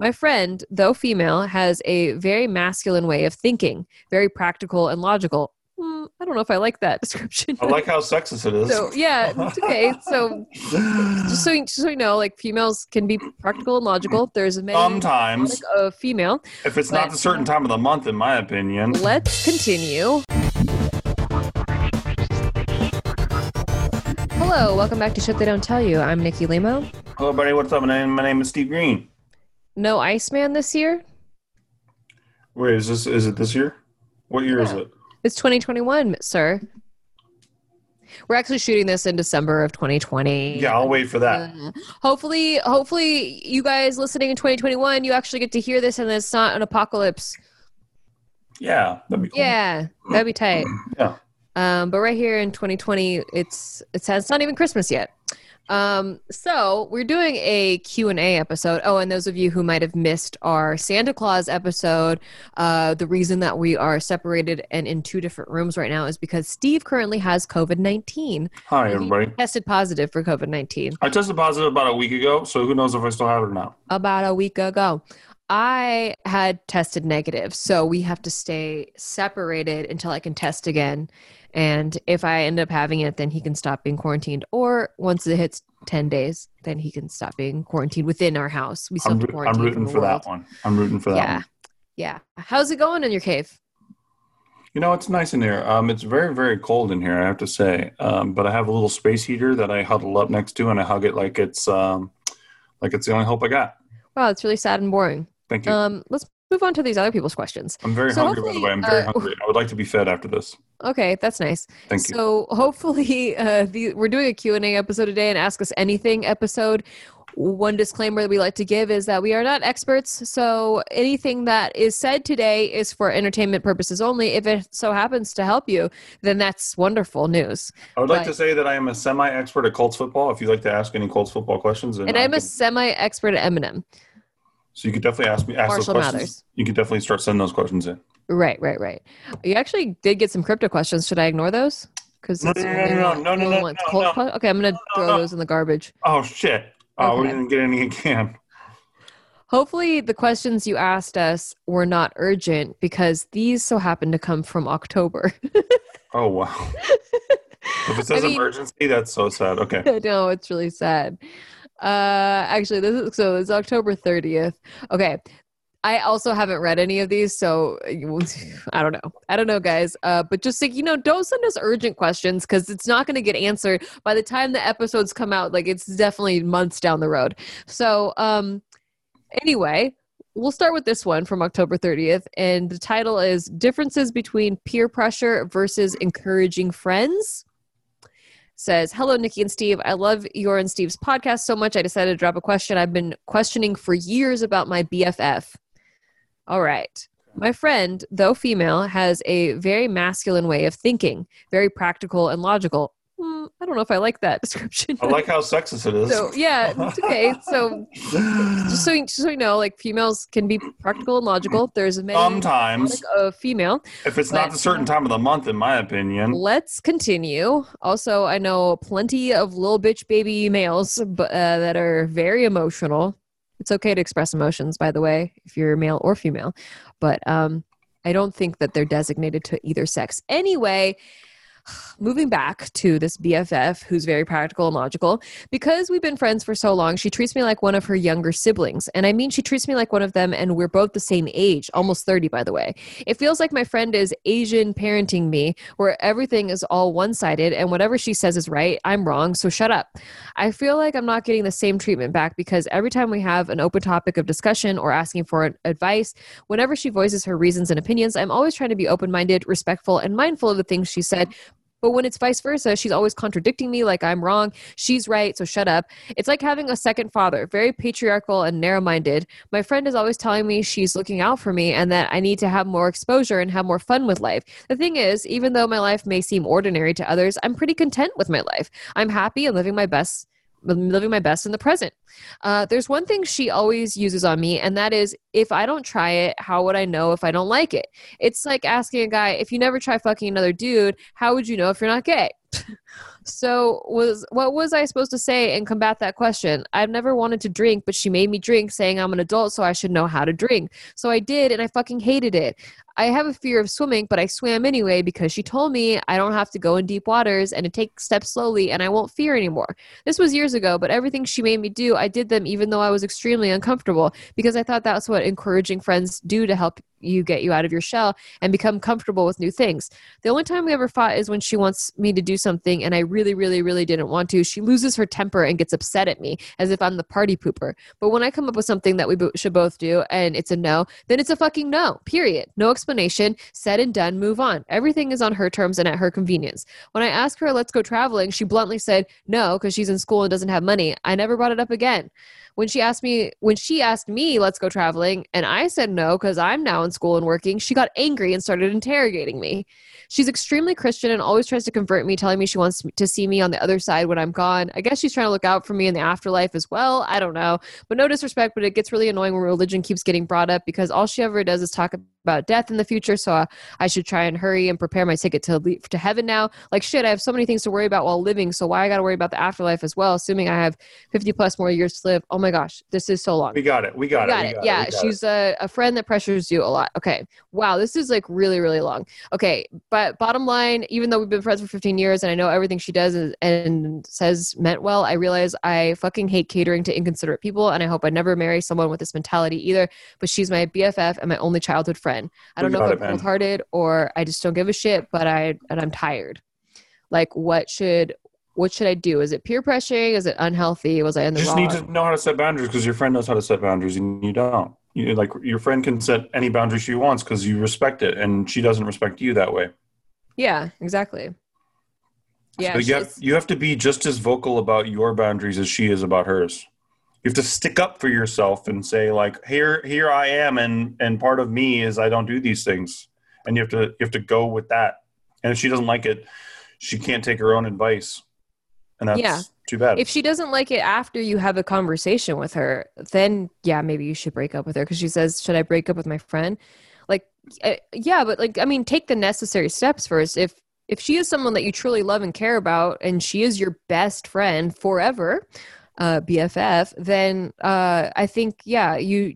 My friend, though female, has a very masculine way of thinking, very practical and logical. Hmm, I don't know if I like that description. I like how sexist it is. So yeah, okay. So just so you, just so you know, like females can be practical and logical. There's many Sometimes, a female. if it's not a certain time of the month, in my opinion. Let's continue. Hello, welcome back to Shit They Don't Tell You. I'm Nikki Limo. Hello, buddy. What's up? My name, my name is Steve Green. No Iceman this year. Wait, is this is it this year? What year is it? It's 2021, sir. We're actually shooting this in December of 2020. Yeah, I'll wait for that. Uh, hopefully, hopefully, you guys listening in 2021, you actually get to hear this, and it's not an apocalypse. Yeah, that'd be cool. Yeah, that'd be tight. Yeah. Um, but right here in 2020, it's it says it's not even Christmas yet. Um, so we're doing a Q&A episode. Oh, and those of you who might have missed our Santa Claus episode, uh, the reason that we are separated and in two different rooms right now is because Steve currently has COVID-19. Hi, He everybody. Tested positive for COVID-19 I tested positive about a week ago, so who knows if I still have it or not. about a week ago. I had tested negative, so we have to stay separated until I can test again. And if I end up having it, then he can stop being quarantined. Or once it hits 10 days, then he can stop being quarantined within our house. We still I'm, have to roo- I'm rooting for the that one. I'm rooting for that Yeah. one. Yeah. How's it going in your cave? You know, it's nice in here. Um, it's very, very cold in here, I have to say. Um, but I have a little space heater that I huddle up next to, and I hug it like it's um, like it's the only hope I got. Wow, it's really sad and boring. Thank you. Um, let's move on to these other people's questions. I'm very so hungry, by the way. I'm very uh, hungry. I would like to be fed after this. Okay, that's nice. Thank you. So hopefully, uh, the, we're doing a Q&A episode today and Ask Us Anything episode. One disclaimer that we like to give is that we are not experts, so anything that is said today is for entertainment purposes only. If it so happens to help you, then that's wonderful news. I would like to say that I am a semi-expert at Colts football. If you'd like to ask any Colts football questions, And I'm a semi-expert at Eminem. So you could definitely ask me ask Marshall those questions. Mathers. You could definitely start sending those questions in. Right, right, right. You actually did get some crypto questions. Should I ignore those? Because No, no, no, no, no, no, no, no, no. Okay, I'm gonna throw those in the garbage. Oh shit! Oh, we didn't get any again. Hopefully, the questions you asked us were not urgent because these so happen to come from October. Oh wow! if it says mean- emergency, that's so sad. Okay. no, it's really sad. Uh, actually, this is so it's October 30th. Okay. I also haven't read any of these, so I don't know. I don't know, guys. Uh, but just like you know, don't send us urgent questions because it's not going to get answered by the time the episodes come out. Like it's definitely months down the road. So, um, anyway, we'll start with this one from October 30th, and the title is "Differences Between Peer Pressure versus Encouraging Friends." Says, Hello, Nikki and Steve. I love your and Steve's podcast so much. I decided to drop a question I've been questioning for years about my BFF. All right. My friend, though female, has a very masculine way of thinking, very practical and logical. Hmm, I don't know if I like that description. I like how sexist it is. so, yeah, it's okay. So, just so, you, just so you know, like females can be practical and logical. There's a many, Sometimes, a female. if it's not a certain time of the month, in my opinion. Let's continue. Also, I know plenty of little bitch baby males but, uh, that are very emotional. It's okay to express emotions, by the way, if you're male or female. But um, I don't think that they're designated to either sex. Anyway, moving back to this BFF who's very practical and logical, because we've been friends for so long, she treats me like one of her younger siblings. And I mean, she treats me like one of them, and we're both the same age, almost 30, by the way. It feels like my friend is Asian parenting me, where everything is all one sided, and whatever she says is right, I'm wrong, so shut up. I feel like I'm not getting the same treatment back because every time we have an open topic of discussion or asking for advice, whenever she voices her reasons and opinions, I'm always trying to be open minded, respectful, and mindful of the things she said. But when it's vice versa, she's always contradicting me like I'm wrong. She's right, so shut up. It's like having a second father, very patriarchal and narrow minded. My friend is always telling me she's looking out for me and that I need to have more exposure and have more fun with life. The thing is, even though my life may seem ordinary to others, I'm pretty content with my life. I'm happy and living my best Living my best in the present. Uh, there's one thing she always uses on me, and that is if I don't try it, how would I know if I don't like it? It's like asking a guy, if you never try fucking another dude, how would you know if you're not gay? So was what was I supposed to say and combat that question? I've never wanted to drink, but she made me drink, saying I'm an adult, so I should know how to drink. So I did, and I fucking hated it. I have a fear of swimming, but I swam anyway because she told me I don't have to go in deep waters and to take steps slowly and I won't fear anymore. This was years ago, but everything she made me do, I did them even though I was extremely uncomfortable because I thought that's what encouraging friends do to help you get you out of your shell and become comfortable with new things. The only time we ever fought is when she wants me to do something and I really, really, really didn't want to. She loses her temper and gets upset at me as if I'm the party pooper. But when I come up with something that we bo- should both do and it's a no, then it's a fucking no, period. No explanation, said and done, move on. Everything is on her terms and at her convenience. When I asked her, let's go traveling, she bluntly said no because she's in school and doesn't have money. I never brought it up again when she asked me when she asked me let's go traveling and i said no because i'm now in school and working she got angry and started interrogating me she's extremely christian and always tries to convert me telling me she wants to see me on the other side when i'm gone i guess she's trying to look out for me in the afterlife as well i don't know but no disrespect but it gets really annoying when religion keeps getting brought up because all she ever does is talk about death in the future so uh, i should try and hurry and prepare my ticket to leave to heaven now like shit i have so many things to worry about while living so why i gotta worry about the afterlife as well assuming i have 50 plus more years to live oh my gosh this is so long We got it. We got, we got it. it. We got yeah, got she's a, a friend that pressures you a lot. Okay. Wow, this is like really, really long. Okay, but bottom line, even though we've been friends for 15 years and I know everything she does is, and says meant well, I realize I fucking hate catering to inconsiderate people, and I hope I never marry someone with this mentality either. But she's my BFF and my only childhood friend. I don't know if it, I'm cold-hearted or I just don't give a shit, but I and I'm tired. Like, what should what should I do? Is it peer pressuring? Is it unhealthy? Was I in the You just wrong? need to know how to set boundaries because your friend knows how to set boundaries and you don't. You like your friend can set any boundary she wants because you respect it, and she doesn't respect you that way. Yeah, exactly. Yeah, so you have, you have to be just as vocal about your boundaries as she is about hers. You have to stick up for yourself and say like, "Here, here I am," and and part of me is I don't do these things, and you have to you have to go with that. And if she doesn't like it, she can't take her own advice, and that's Yeah. too bad. if she doesn't like it after you have a conversation with her, then yeah, maybe you should break up with her because she says, "Should I break up with my friend?" Like, uh, yeah, but like, I mean, take the necessary steps first. If if she is someone that you truly love and care about, and she is your best friend forever, uh, BFF, then uh, I think yeah, you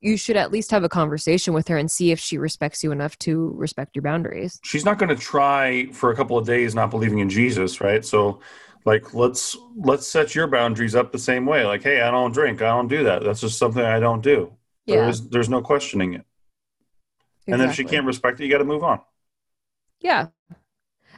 you should at least have a conversation with her and see if she respects you enough to respect your boundaries. she's not going to try for a couple of days not believing in Jesus, right? So like let's let's set your boundaries up the same way. Like, hey, I don't drink, I don't do that. That's just something I don't do. Yeah, There's there's no questioning it. Exactly. And if she can't respect it, you got to move on. yeah,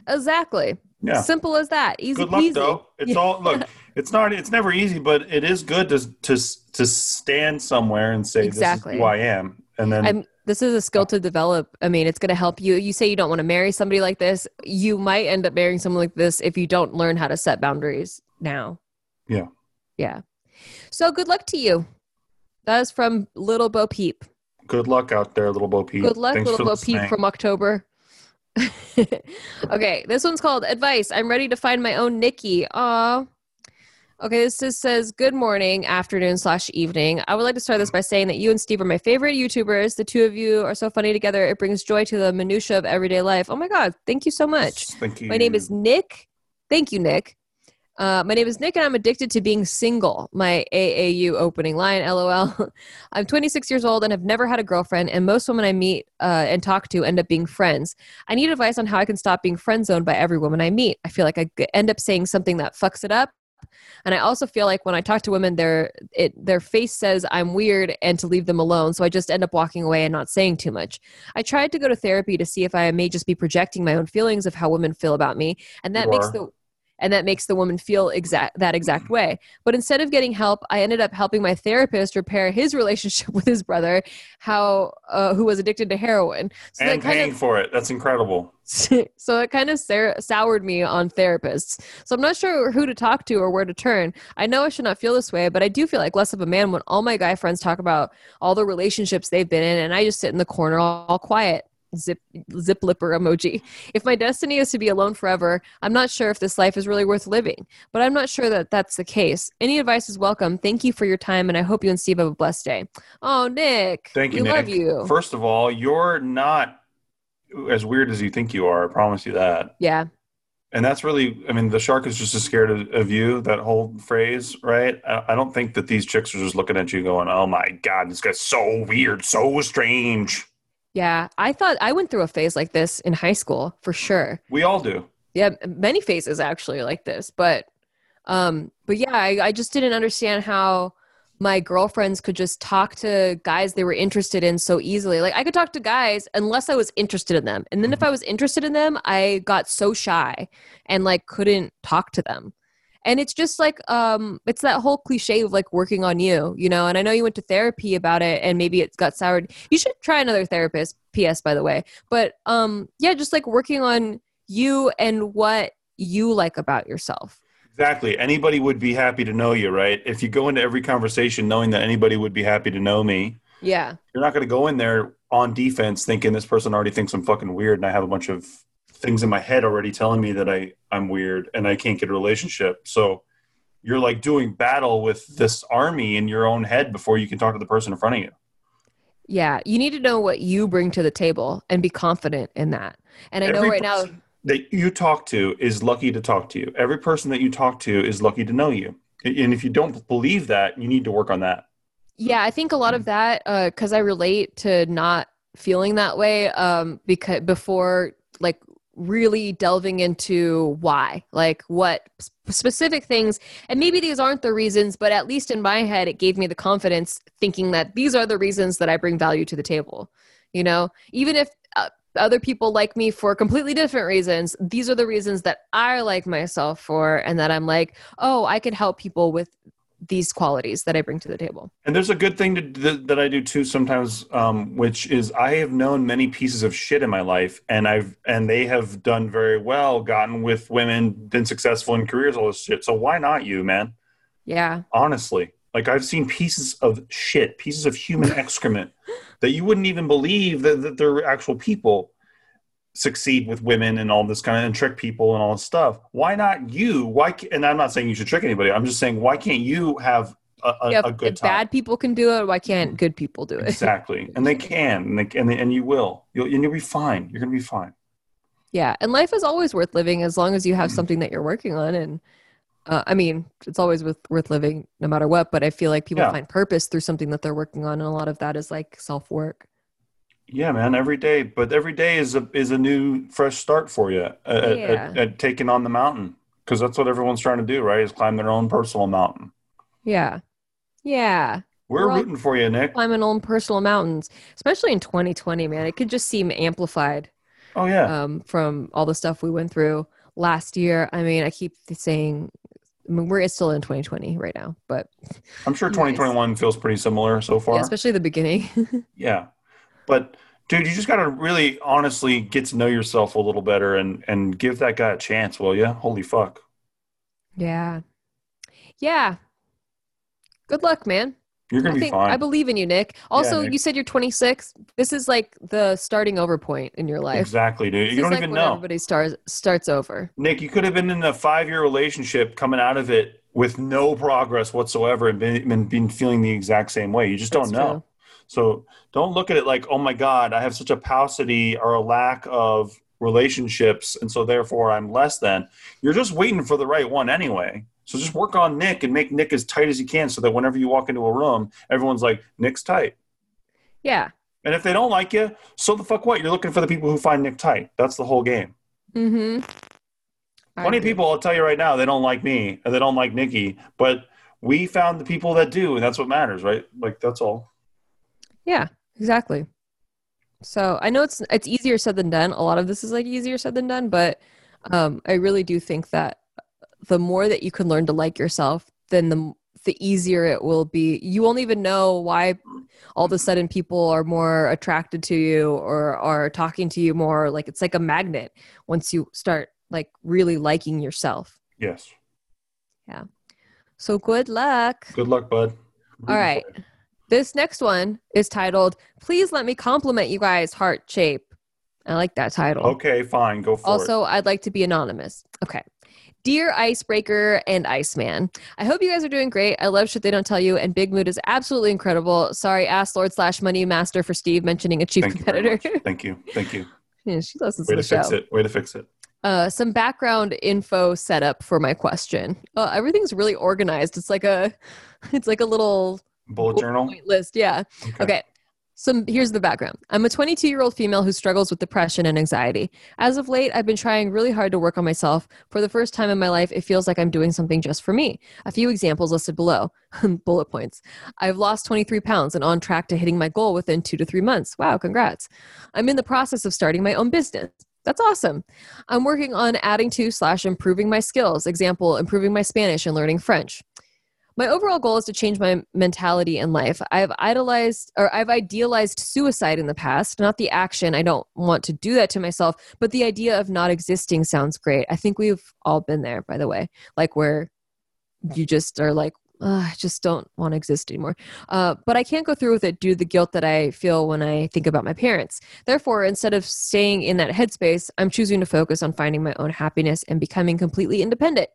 exactly. Yeah. Simple as that. Easy Good luck peasy. though. It's all look. It's not. It's never easy, but it is good to to to stand somewhere and say Exactly. this is who I am, and then I'm, this is a skill to develop. I mean, it's going to help you. You say you don't want to marry somebody like this. You might end up marrying someone like this if you don't learn how to set boundaries now. Yeah. Yeah. So good luck to you. That is from Little Bo Peep. good luck out there, little Bo Peep. Good luck, Thanks Little Bo Peep from October. okay, this one's called Advice. I'm ready to find my own Nikki. Aw. Okay, this just says good morning, afternoon slash evening. I would like to start this by saying that you and Steve are my favorite YouTubers. The two of you are so funny together. It brings joy to the minutia of everyday life. Oh my God, thank you so much. Thank you. My name is Nick. Thank you, Nick. Uh, my name is Nick, and I'm addicted to being single. My AAU opening line, lol. I'm 26 years old and have never had a girlfriend, and most women I meet uh, and talk to end up being friends. I need advice on how I can stop being friend zoned by every woman I meet. I feel like I end up saying something that fucks it up. And I also feel like when I talk to women, their it their face says I'm weird and to leave them alone. So I just end up walking away and not saying too much. I tried to go to therapy to see if I may just be projecting my own feelings of how women feel about me, and that You makes are. the and that makes the woman feel exact that exact way. But instead of getting help, I ended up helping my therapist repair his relationship with his brother, how uh, who was addicted to heroin. So and paying of for it. That's incredible. so it kind of sour- soured me on therapists. So I'm not sure who to talk to or where to turn. I know I should not feel this way, but I do feel like less of a man when all my guy friends talk about all the relationships they've been in, and I just sit in the corner all, all quiet. Zip zip lipper emoji. If my destiny is to be alone forever, I'm not sure if this life is really worth living. But I'm not sure that that's the case. Any advice is welcome. Thank you for your time, and I hope you and Steve have a blessed day. Oh, Nick, Thank you, we Nick. love you. First of all, you're not as weird as you think you are. I promise you that. yeah, And that's really, I mean, the shark is just as scared of, of you, that whole phrase, right? I, I don't think that these chicks are just looking at you going, oh my God, this guy's so weird, so strange. Yeah, I thought I went through a phase like this in high school for sure. We all do. Yeah, many phases actually like this, but um but yeah, I, I just didn't understand how my girlfriends could just talk to guys they were interested in so easily. Like I could talk to guys unless I was interested in them. And then if Mm-hmm. I was interested in them, I got so shy and like couldn't talk to them. And it's just like um it's that whole cliche of like working on you, you know. And I know you went to therapy about it and maybe it got soured. You should try another therapist, PS by the way. But um yeah, just like working on you and what you like about yourself. Exactly. Anybody would be happy to know you, right? If you go into every conversation knowing that anybody would be happy to know me, Yeah. you're not going to go in there on defense thinking this person already thinks I'm fucking weird and I have a bunch of things in my head already telling me that I I'm weird and I can't get a relationship. So you're like doing battle with this army in your own head before you can talk to the person in front of you. Yeah, you need to know what you bring to the table and be confident in that. And I know right now, that you talk to is lucky to talk to you. Every person that you talk to is lucky to know you. And if you don't believe that, you need to work on that. yeah, I think a lot of that because I relate to not feeling that way um, because before like really delving into why, like what specific things, and maybe these aren't the reasons, but at least in my head, it gave me the confidence thinking that these are the reasons that I bring value to the table. You know, even if uh, other people like me for completely different reasons, these are the reasons that I like myself for, and that I'm like, oh, I could help people with these qualities that I bring to the table. And there's a good thing to, that, that I do too sometimes, um, which is I have known many pieces of shit in my life, and I've and they have done very well, gotten with women, been successful in careers, all this shit. So why not you, man? Yeah. Honestly, like I've seen pieces of shit, pieces of human excrement that you wouldn't even believe that, that they're actual people succeed with women and all this kind of and trick people and all this stuff. Why not you? Why? And I'm not saying you should trick anybody. I'm just saying why can't you have a, a, yeah, a good if time? bad people can do it, why can't good people do it? Exactly, and they can, and they, and, they, and you will. You'll and you'll be fine. You're gonna be fine. Yeah, and life is always worth living as long as you have something that you're working on. And uh, I mean, it's always worth worth living no matter what. But I feel like people Yeah. find purpose through something that they're working on, and a lot of that is like self work. Yeah, man. Every day, but every day is a is a new fresh start for you at, Yeah. at, at taking on the mountain because that's what everyone's trying to do, right? Is climb their own personal mountain. Yeah, yeah. We're We're rooting for you, Nick. Climbing own personal mountains, especially in 2020, man. It could just seem amplified Oh yeah, um, from all the stuff we went through last year. I mean, I keep saying. I mean, we're still in 2020 right now, but I'm sure nice. 2021 feels pretty similar so far. yeah, especially the beginning. Yeah. But dude, you just got to really honestly get to know yourself a little better and and give that guy a chance, will you? Holy fuck. Yeah. Yeah. Good luck, man. You're going I to be think fine. I believe in you, Nick. Also, Nick. you said you're 26. This is like the starting over point in your life. exactly, dude. This You don't like even know. Everybody starts starts over. Nick, you could have been in a 5-year relationship coming out of it with no progress whatsoever and been, been, been feeling the exact same way. You just That's don't know. true. So don't look at it like, oh my God, I have such a paucity or a lack of relationships, and so therefore I'm less than. You're just waiting for the right one anyway. So just work on Nick and make Nick as tight as you can so that whenever you walk into a room, everyone's like, Nick's tight. Yeah. And if they don't like you, so the fuck what? You're looking for the people who find Nick tight. That's the whole game. Mm-hmm. Plenty of people, I'll tell you right now, they don't like me and they don't like Nikki, but we found the people that do, and that's what matters, right? Like that's all. Yeah, exactly. So I know it's it's easier said than done. A lot of this is like easier said than done, but um, I really do think that the more that you can learn to like yourself, then the the easier it will be. You won't even know why all of a sudden people are more attracted to you or are talking to you more. Like it's like a magnet once you start like really liking yourself. Yes. Yeah. So good luck. Good luck, bud. All right. This next one is titled "Please Let Me Compliment You Guys, Heart Shape." I like that title. Okay, fine. Go for it. Also, I'd like to be anonymous. Okay. Dear Icebreaker and Iceman, I hope you guys are doing great. I love shit they don't tell you, and Big Mood is absolutely incredible. Sorry, ass lord slash money master for Steve mentioning a cheap Thank you competitor. much. Thank you. Thank you. yeah, she listens Way to to fix show. it. Way to fix it. Uh, some background info setup for my question. Uh, everything's really organized. It's like a, it's like a little Bullet journal. point list. Yeah. Okay. So here's the background. I'm a 22 year old female who struggles with depression and anxiety. As of late, I've been trying really hard to work on myself. For the first time in my life, it feels like I'm doing something just for me. A few examples listed below. Bullet points. I've lost 23 pounds and on track to hitting my goal within two to three months. Wow, congrats. I'm in the process of starting my own business. That's awesome. I'm working on adding to slash improving my skills. Example, improving my Spanish and learning French. My overall goal is to change my mentality in life. I've idolized or I've idealized suicide in the past, not the action. I don't want to do that to myself, but the idea of not existing sounds great. I think we've all been there, by the way, like where you just are like, "Ugh, I just don't want to exist anymore. Uh, but I can't go through with it due to the guilt that I feel when I think about my parents. Therefore, instead of staying in that headspace, I'm choosing to focus on finding my own happiness and becoming completely independent.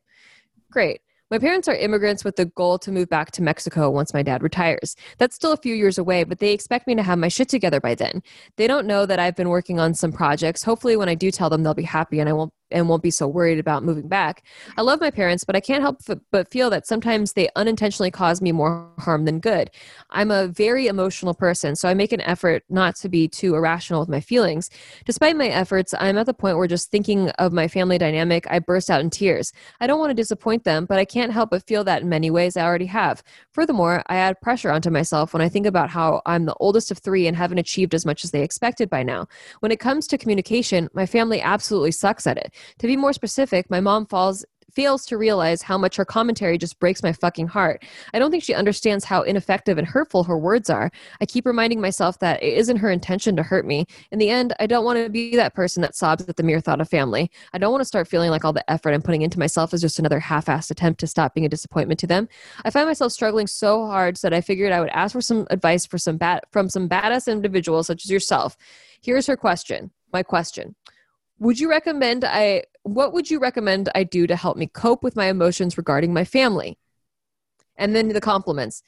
Great. My parents are immigrants with the goal to move back to Mexico once my dad retires. That's still a few years away, but they expect me to have my shit together by then. They don't know that I've been working on some projects. Hopefully, when I do tell them, they'll be happy and I won't and won't be so worried about moving back. I love my parents, but I can't help f- but feel that sometimes they unintentionally cause me more harm than good. I'm a very emotional person, so I make an effort not to be too irrational with my feelings. Despite my efforts, I'm at the point where just thinking of my family dynamic, I burst out in tears. I don't want to disappoint them, but I can't help but feel that in many ways I already have. Furthermore, I add pressure onto myself when I think about how I'm the oldest of three and haven't achieved as much as they expected by now. When it comes to communication, my family absolutely sucks at it. To be more specific, my mom falls fails to realize how much her commentary just breaks my fucking heart. I don't think she understands how ineffective and hurtful her words are. I keep reminding myself that it isn't her intention to hurt me. In the end, I don't want to be that person that sobs at the mere thought of family. I don't want to start feeling like all the effort I'm putting into myself is just another half-assed attempt to stop being a disappointment to them. I find myself struggling so hard so that I figured I would ask for some advice for some bad from some badass individuals such as yourself. Here's her question. My question would you recommend i what would you recommend i do to help me cope with my emotions regarding my family and then the compliments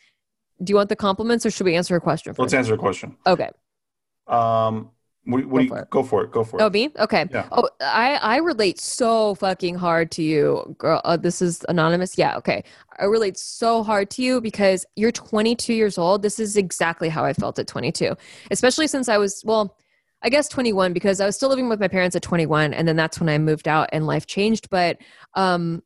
do you want the compliments or should we answer a question Let's answer a question. okay Um, what, what Go do you, for it. go for it. Go for it. oh me okay Yeah. oh i i relate so fucking hard to you girl uh, this is anonymous yeah okay i relate so hard to you because you're 22 years old this is exactly how i felt at 22 especially since i was well I guess 21 because I was still living with my parents at 21 and then that's when I moved out and life changed. But um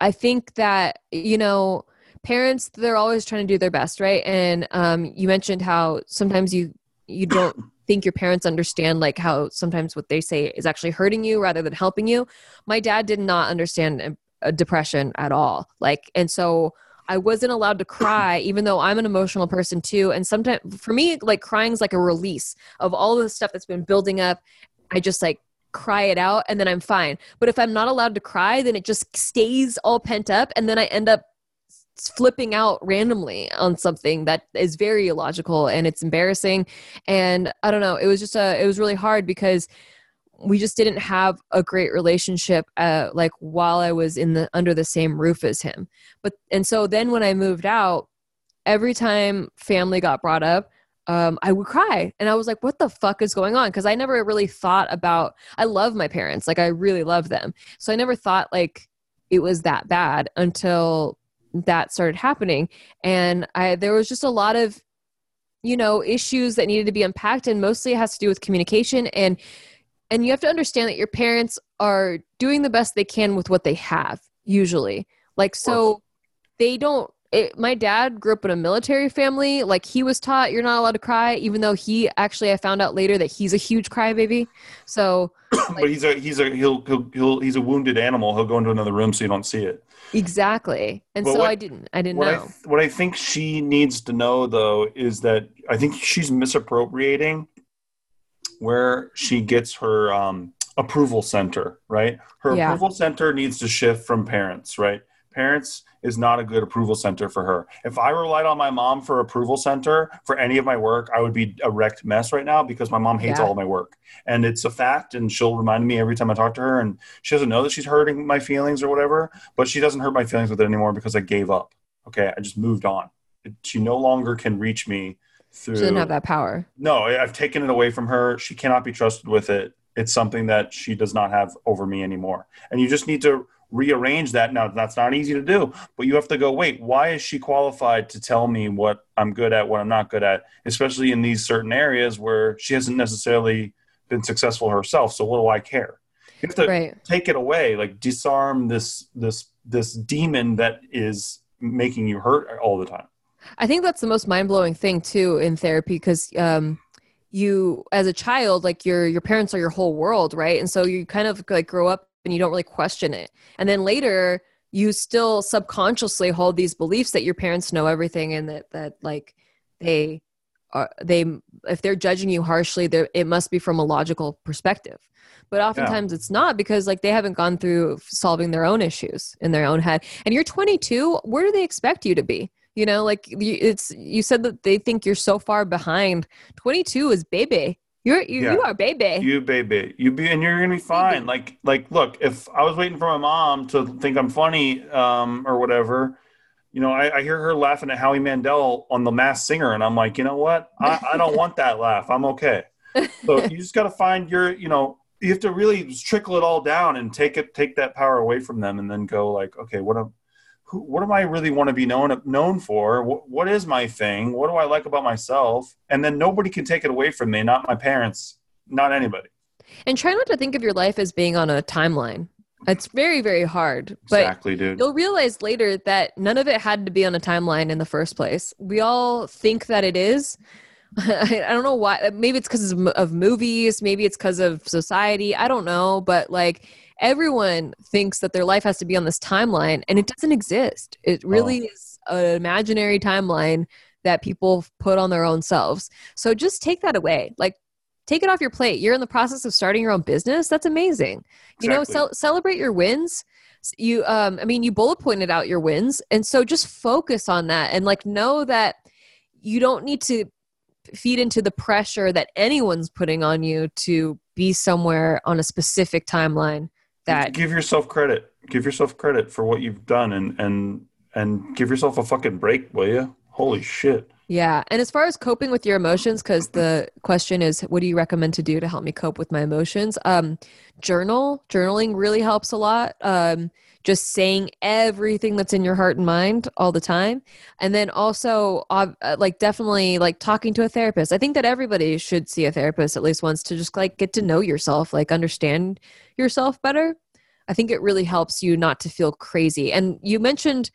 I think that you know parents they're always trying to do their best right? And um you mentioned how sometimes you you don't think your parents understand like how sometimes what they say is actually hurting you rather than helping you. My dad did not understand uh, depression at all. Like and so I wasn't allowed to cry, even though I'm an emotional person too. And sometimes for me, like crying is like a release of all the stuff that's been building up. I just like cry it out and then I'm fine. But if I'm not allowed to cry, then it just stays all pent up and then I end up flipping out randomly on something that is very illogical and it's embarrassing and i don't know it was just a it was really hard because we just didn't have a great relationship uh, like while i was in the under the same roof as him. But and so then when i moved out every time family got brought up um, i would cry. And i was like what the fuck is going on? Because i never really thought about i love my parents. Like i really love them. So i never thought like it was that bad until that started happening. And i there was just a lot of you know issues that needed to be unpacked. And mostly it has to do with communication and and you have to understand that your parents are doing the best they can with what they have usually. Like so they don't it, my dad grew up in a military family. Like he was taught you're not allowed to cry even though he actually i found out later that he's a huge crybaby. So but he's a he's a he'll, he'll he'll he's a wounded animal. He'll go into another room so you don't see it. exactly. And But so what- i didn't i didn't What I know. what I think she needs to know though is that I think she's misappropriating where she gets her um, approval center. Right, her Yeah. approval center needs to shift from parents. Right, parents is not a good approval center for her. If I relied on my mom for approval center for any of my work, I would be a wrecked mess right now because my mom hates Yeah. all my work. And it's a fact and she'll remind me every time I talk to her and she doesn't know that she's hurting my feelings or whatever, but she doesn't hurt my feelings with it anymore because I gave up. Okay, I just moved on. She no longer can reach me through she didn't have that power no, I've taken it away from her. She cannot be trusted with it. it's something that she does not have over me anymore. And you just need to rearrange that. Now, that's not easy to do, but you have to go, wait, why is she qualified to tell me what I'm good at, what I'm not good at, especially in these certain areas where she hasn't necessarily been successful herself. So what do I care? You have to Right. take it away, like disarm this this this demon that is making you hurt all the time. I think that's the most mind blowing thing too in therapy because um, you, as a child, like your your parents are your whole world, right? And so you kind of like grow up and you don't really question it, and then later you still subconsciously hold these beliefs that your parents know everything and that that like they are they if they're judging you harshly, there it must be from a logical perspective. But oftentimes it's not because like they haven't gone through solving their own issues in their own head. And you're 22. Where do they expect you to be? You know, like you, it's you said that they think you're so far behind. 22 is baby. You're you, Yeah. you are baby. You baby, you be, and you're gonna be fine. Baby. Like, like, look, if I was waiting for my mom to think I'm funny, um, or whatever, you know, I, I hear her laughing at Howie Mandel on The Masked Singer, and I'm like, you know what? I, I don't want that laugh. I'm okay. So you just got to find your, you know, you have to really trickle it all down and take it, take that power away from them, and then go like, okay, what am, who, what am I really want to be known known for? What, what is my thing? What do I like about myself? And then nobody can take it away from me. Not my parents. Not anybody. And try not to think of your life as being on a timeline. It's very very hard. But exactly, dude. You'll realize later that none of it had to be on a timeline in the first place. We all think that it is. I I don't know why. Maybe it's because of, movies. Maybe it's because of society. I don't know. But like everyone thinks that their life has to be on this timeline, and it doesn't exist. It really is an imaginary timeline that people put on their own selves. So just take that away. Like take it off your plate. You're in the process of starting your own business. That's amazing. You know, cel- celebrate your wins you um i mean you bullet pointed out your wins and so just focus on that and like know that you don't need to feed into the pressure that anyone's putting on you to be somewhere on a specific timeline that give yourself credit. Give yourself credit for what you've done, and and and give yourself a fucking break, will you? Holy shit. yeah and as far as coping with your emotions because the question is what do you recommend to do to help me cope with my emotions um journal journaling really helps a lot um just saying everything that's in your heart and mind all the time. And then also uh, like definitely like talking to a therapist. I think that everybody should see a therapist at least once to just like get to know yourself like understand yourself better. I think it really helps you not to feel crazy. And you mentioned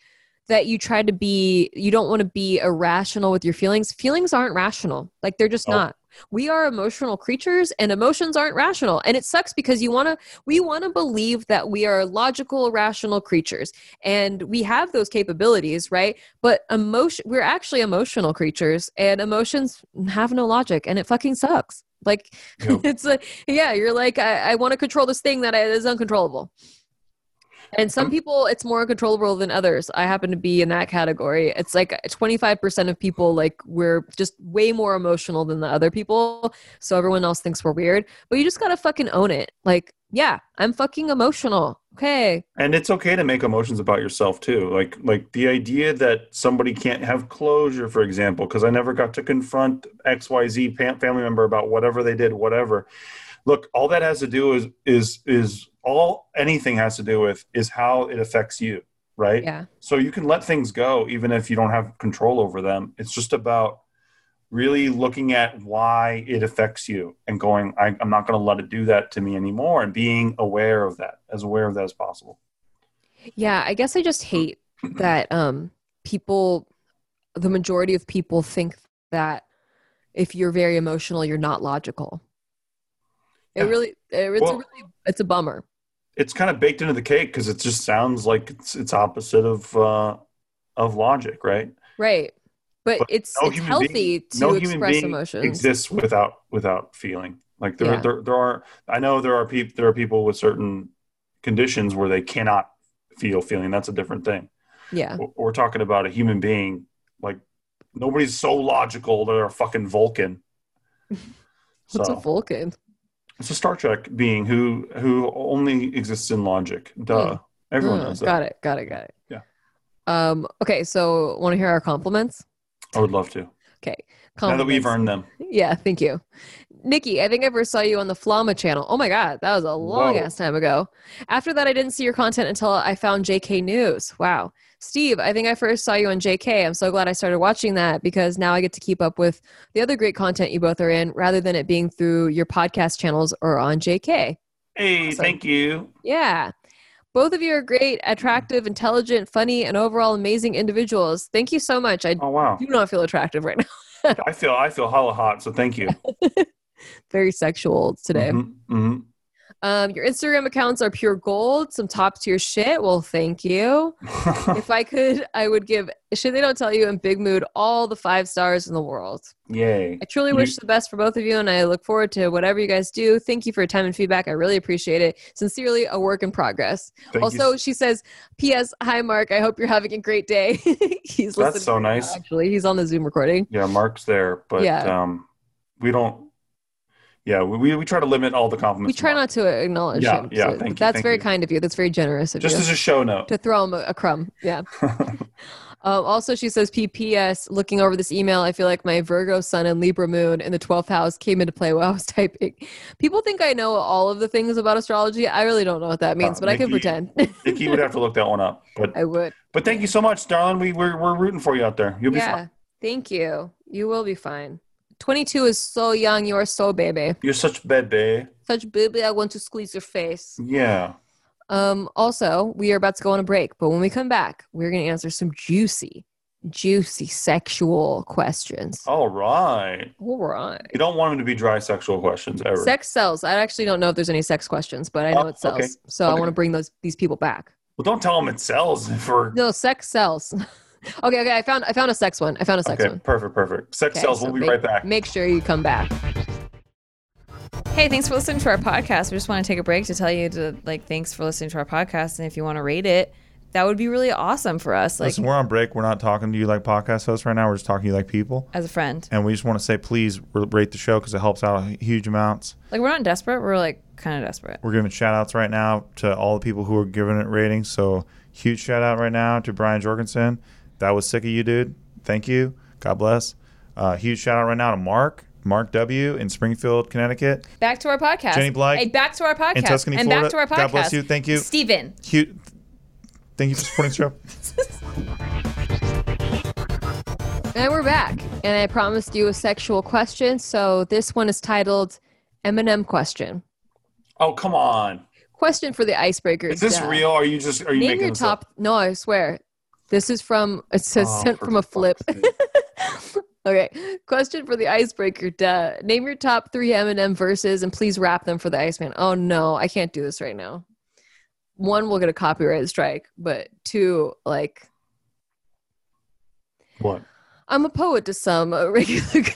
that you try to be you don't want to be irrational with your feelings. Feelings aren't rational. Like they're just No. not we are emotional creatures and emotions aren't rational. And it sucks because you want to we want to believe that we are logical rational creatures. And we have those capabilities right? But emotion we're actually emotional creatures and emotions have no logic and it fucking sucks. Like Yep. it's a yeah you're like i, I want to control this thing that is uncontrollable and some people it's more uncontrollable than others. I happen to be in that category. It's like 25% of people like we're just way more emotional than the other people. So everyone else thinks we're weird but you just gotta fucking own it. Like yeah i'm fucking emotional. Okay. And it's okay to make emotions about yourself too. Like like the idea that somebody can't have closure, for example, because I never got to confront XYZ family member about whatever they did, whatever. Look, all that has to do is is is all anything has to do with is how it affects you, right? yeah So you can let things go even if you don't have control over them. It's just about really looking at why it affects you and going, I, I'm not going to let it do that to me anymore and being aware of that, as aware of that as possible. Yeah, I guess I just hate that um people the majority of people think that if you're very emotional you're not logical. It Yeah. really it- it's Well- a really it's a bummer. It's kind of baked into the cake because it just sounds like it's it's opposite of uh, of logic, right? Right. But, But it's no it's human healthy being- to no express emotions. Exists without without feeling. Like there, Yeah. there there are. I know there are people there are people with certain conditions where they cannot feel feeling. That's a different thing. yeah. We're- we're talking about a human being like nobody's so logical they're a fucking vulcan What's so a Vulcan? It's a star trek being who who only exists in logic duh everyone Mm, knows that got it, got it, got it. Yeah. Um okay, so want to hear our compliments? i would love to Okay. now that we've earned them Yeah, thank you. Nikki, I think I first saw you on the Flama channel. Oh my God, that was a long Whoa. ass time ago. After that, I didn't see your content until I found JK News. Wow. Steve, I think I first saw you on JK. I'm so glad I started watching that because now I get to keep up with the other great content you both are in rather than it being through your podcast channels or on JK. Hey, Awesome. thank you. Yeah. Both of you are great, attractive, intelligent, funny, and overall amazing individuals. Thank you so much. I Oh wow. do not feel attractive right now. I feel I feel hella hot, so thank you. Very sexual today. Mhm, mhm. Um, your Instagram accounts are pure gold, some top tier shit. Well, thank you. if I could, I would give shit they don't tell you in Big Mood all the five stars in the world. Yay. I truly You- wish the best for both of you, and I look forward to whatever you guys do. Thank you for your time and feedback. I really appreciate it. Sincerely, a work in progress. Thank also, you. she says, "P.S. Hi, Mark. I hope you're having a great day." he's listening. That's so nice. Actually, he's on the Zoom recording. Yeah, Mark's there, but Yeah. um, we don't. Yeah, we, we, try to limit all the compliments. We try not to acknowledge Yeah, him. yeah, so- thank you, That's thank very you. kind of you. That's very generous of Just you Just as a show note. to throw him a, crumb. Yeah. Um, also, she says, PPS, looking over this email, I feel like my Virgo sun and Libra moon in the 12th house came into play while I was typing. People think I know all of the things about astrology. I really don't know what that means, Uh, but I can Nikki- pretend. Nikki would have to look that one up, but I would. but thank you so much, darling. We we're, we're rooting for you out there. You'll be Yeah. fine. Thank you. You will be fine. 22 is so young. You are so baby. You're such baby. Such baby. I want to squeeze your face. Yeah. Um, also, we are about to go on a break, but when we come back, we're going to answer some juicy, juicy sexual questions. All right. All right. You don't want them to be dry sexual questions ever. Sex sells. I actually don't know if there's any sex questions, but I know Oh, it sells. okay. So I want to bring those these people back. well, don't tell them it sells for. No, sex sells. okay, okay. I found I found a sex one. I found a sex Okay, one. perfect, perfect. Sex Okay, sells. so We'll be make- right back. Make sure you come back. Hey, thanks for listening to our podcast. We just want to take a break to tell you to like thanks for listening to our podcast and if you want to rate it, that would be really awesome for us like Listen, we're on break. We're not talking to you like podcast hosts right now. We're just talking to you like people. as a friend. And we just want to say, please rate the show because it helps out huge amounts. Like we're not desperate, we're like kind of desperate. We're giving shout outs right now to all the people who are giving it ratings. So, huge shout out right now to Brian Jorgensen. That was sick of you, dude. Thank you. God bless. Uh, huge shout out right now to Mark, Mark W. in Springfield, Connecticut. Back to our podcast. Jenny Blyke Hey, back to our podcast. in Tuscany, and Florida. back to our podcast. God bless you. Thank you. Steven. Huge. Thank you for supporting the show. And we're back. And I promised you a sexual question. So this one is titled Eminem question. Oh, come on. Question for the icebreakers. Is this Dad. real? Or are you just are you Name making your this top. up? No, I swear. This is from. It says Oh, sent from a flip. okay. Question for the icebreaker. Duh. Name your top three Eminem verses and please rap them for the Iceman. Oh no, I can't do this right now. One we'll get a copyright strike, but two, like What? I'm a poet to some uh, regular.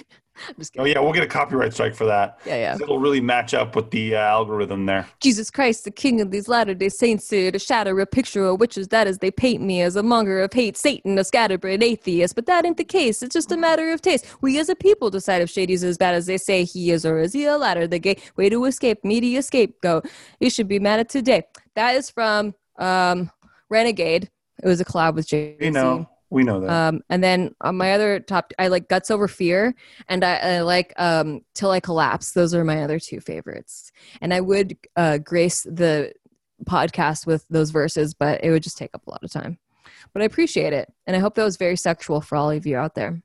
I'm just Oh yeah, we'll get a copyright strike for that. Yeah, yeah. It'll really match up with the uh, algorithm there. Jesus Christ, the king of these latter day saints, here to shatter a picture of witches that is they paint me as a monger of hate, Satan, a scatterbrained atheist. But that ain't the case. It's just a matter of taste. We as a people decide if Shady's as bad as they say he is, or is he a ladder, the gay way to escape, media scapegoat. You should be mad at today. That is from um, Renegade. It was a collab with Jay. You know, we know that. Um, and then on my other top, I like Guts Over Fear, and I, I like um, Till I Collapse. Those are my other two favorites. And I would uh, grace the podcast with those verses, but it would just take up a lot of time. But I appreciate it, and I hope that was very sexual for all of you out there.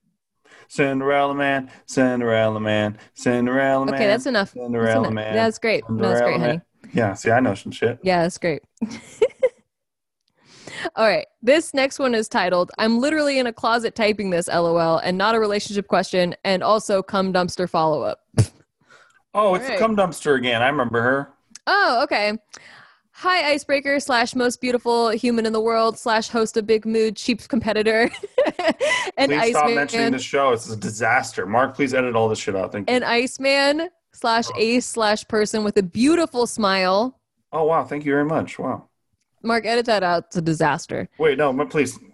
Cinderella man, Cinderella man, Cinderella man. Okay, that's enough. That's, Cinderella enough. man. that's great. No, that's great, honey. man. Yeah, see, I know some shit. Yeah, that's great. All right. This next one is titled I'm literally in a closet typing this LOL and not a relationship question and also cum dumpster follow up. Oh, it's the cum dumpster again. I remember her. Oh, okay. Hi, icebreaker slash most beautiful human in the world slash host of Big Mood, cheap competitor, and Please stop mentioning Iceman, this show. It's a disaster. Mark, please edit all this shit out. Thank you. and Iceman slash ace slash person with a beautiful smile. oh wow, thank you very much. Wow. Mark, edit that out. It's a disaster. Wait, no, please.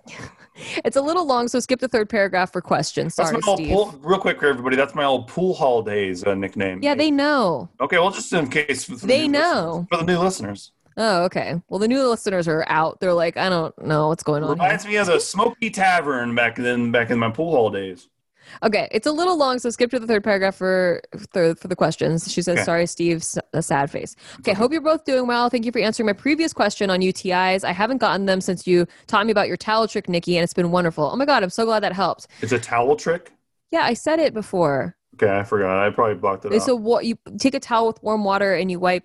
It's a little long, so skip the third paragraph for questions. Sorry, That's my Steve. pool. Real quick for everybody. That's my old pool hall days uh, nickname. Yeah, they know. Okay, well, just in case. For the They know. listeners- for the new listeners. Oh, okay. Well, the new listeners are out. They're like, I don't know what's going on. here. Reminds me of the Smoky Tavern back then, back in my pool hall days. Okay, it's a little long, so skip to the third paragraph for for, for the questions. She says, Okay. "Sorry, Steve, s- a sad face." Okay, hope you're both doing well. Thank you for answering my previous question on UTIs. I haven't gotten them since you taught me about your towel trick, Nikki, and it's been wonderful. Oh my god, I'm so glad that helped. It's a towel trick. Yeah, I said it before. Okay, I forgot. I probably blocked it It's out. a you take a towel with warm water and you wipe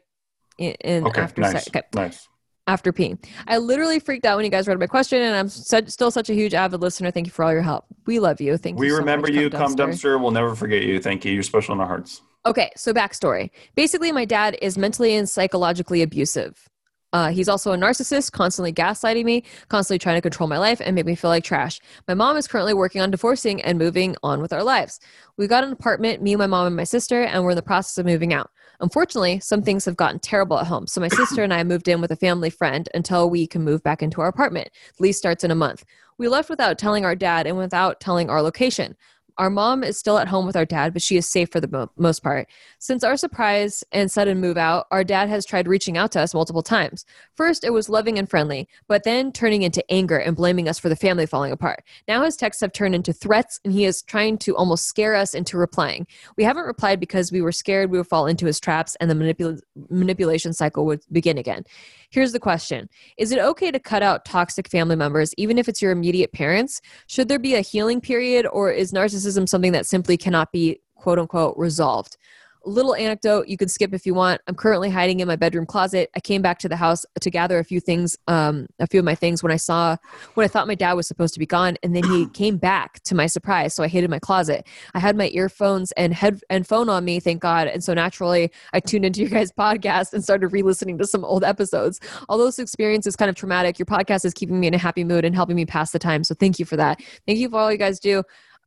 in, in Okay, after nice, sex. Okay, nice. After peeing. I literally freaked out when you guys read my question, and I'm su- still such a huge avid listener. Thank you for all your help. We love you. Thank We you. so remember much, you, cum dumpster. We'll never forget you. Thank you. You're special in our hearts. Okay, so backstory. Basically, my dad is mentally and psychologically abusive. Uh, he's also a narcissist, constantly gaslighting me, constantly trying to control my life and make me feel like trash. My mom is currently working on divorcing and moving on with our lives. We got an apartment, me, my mom, and my sister, and we're in the process of moving out. Unfortunately, some things have gotten terrible at home, so my sister and I moved in with a family friend until we can move back into our apartment. Lease starts in a month. We left without telling our dad and without telling our location. Our mom is still at home with our dad, but she is safe for the mo- most part. Since our surprise and sudden move out, our dad has tried reaching out to us multiple times. First, it was loving and friendly, but then turning into anger and blaming us for the family falling apart. Now his texts have turned into threats, and he is trying to almost scare us into replying. We haven't replied because we were scared we would fall into his traps and the manipul- manipulation cycle would begin again. Here's the question Is it okay to cut out toxic family members, even if it's your immediate parents? Should there be a healing period, or is narcissism something that simply cannot be quote unquote resolved? Little anecdote you can skip if you want. I'm currently hiding in my bedroom closet. I came back to the house to gather a few things, um, a few of my things when I saw when I thought my dad was supposed to be gone, and then he came back to my surprise. So I hid in my closet. I had my earphones and head and phone on me, thank God. And so naturally, I tuned into your guys' podcast and started re-listening to some old episodes. Although this experience is kind of traumatic, your podcast is keeping me in a happy mood and helping me pass the time. So thank you for that. Thank you for all you guys do.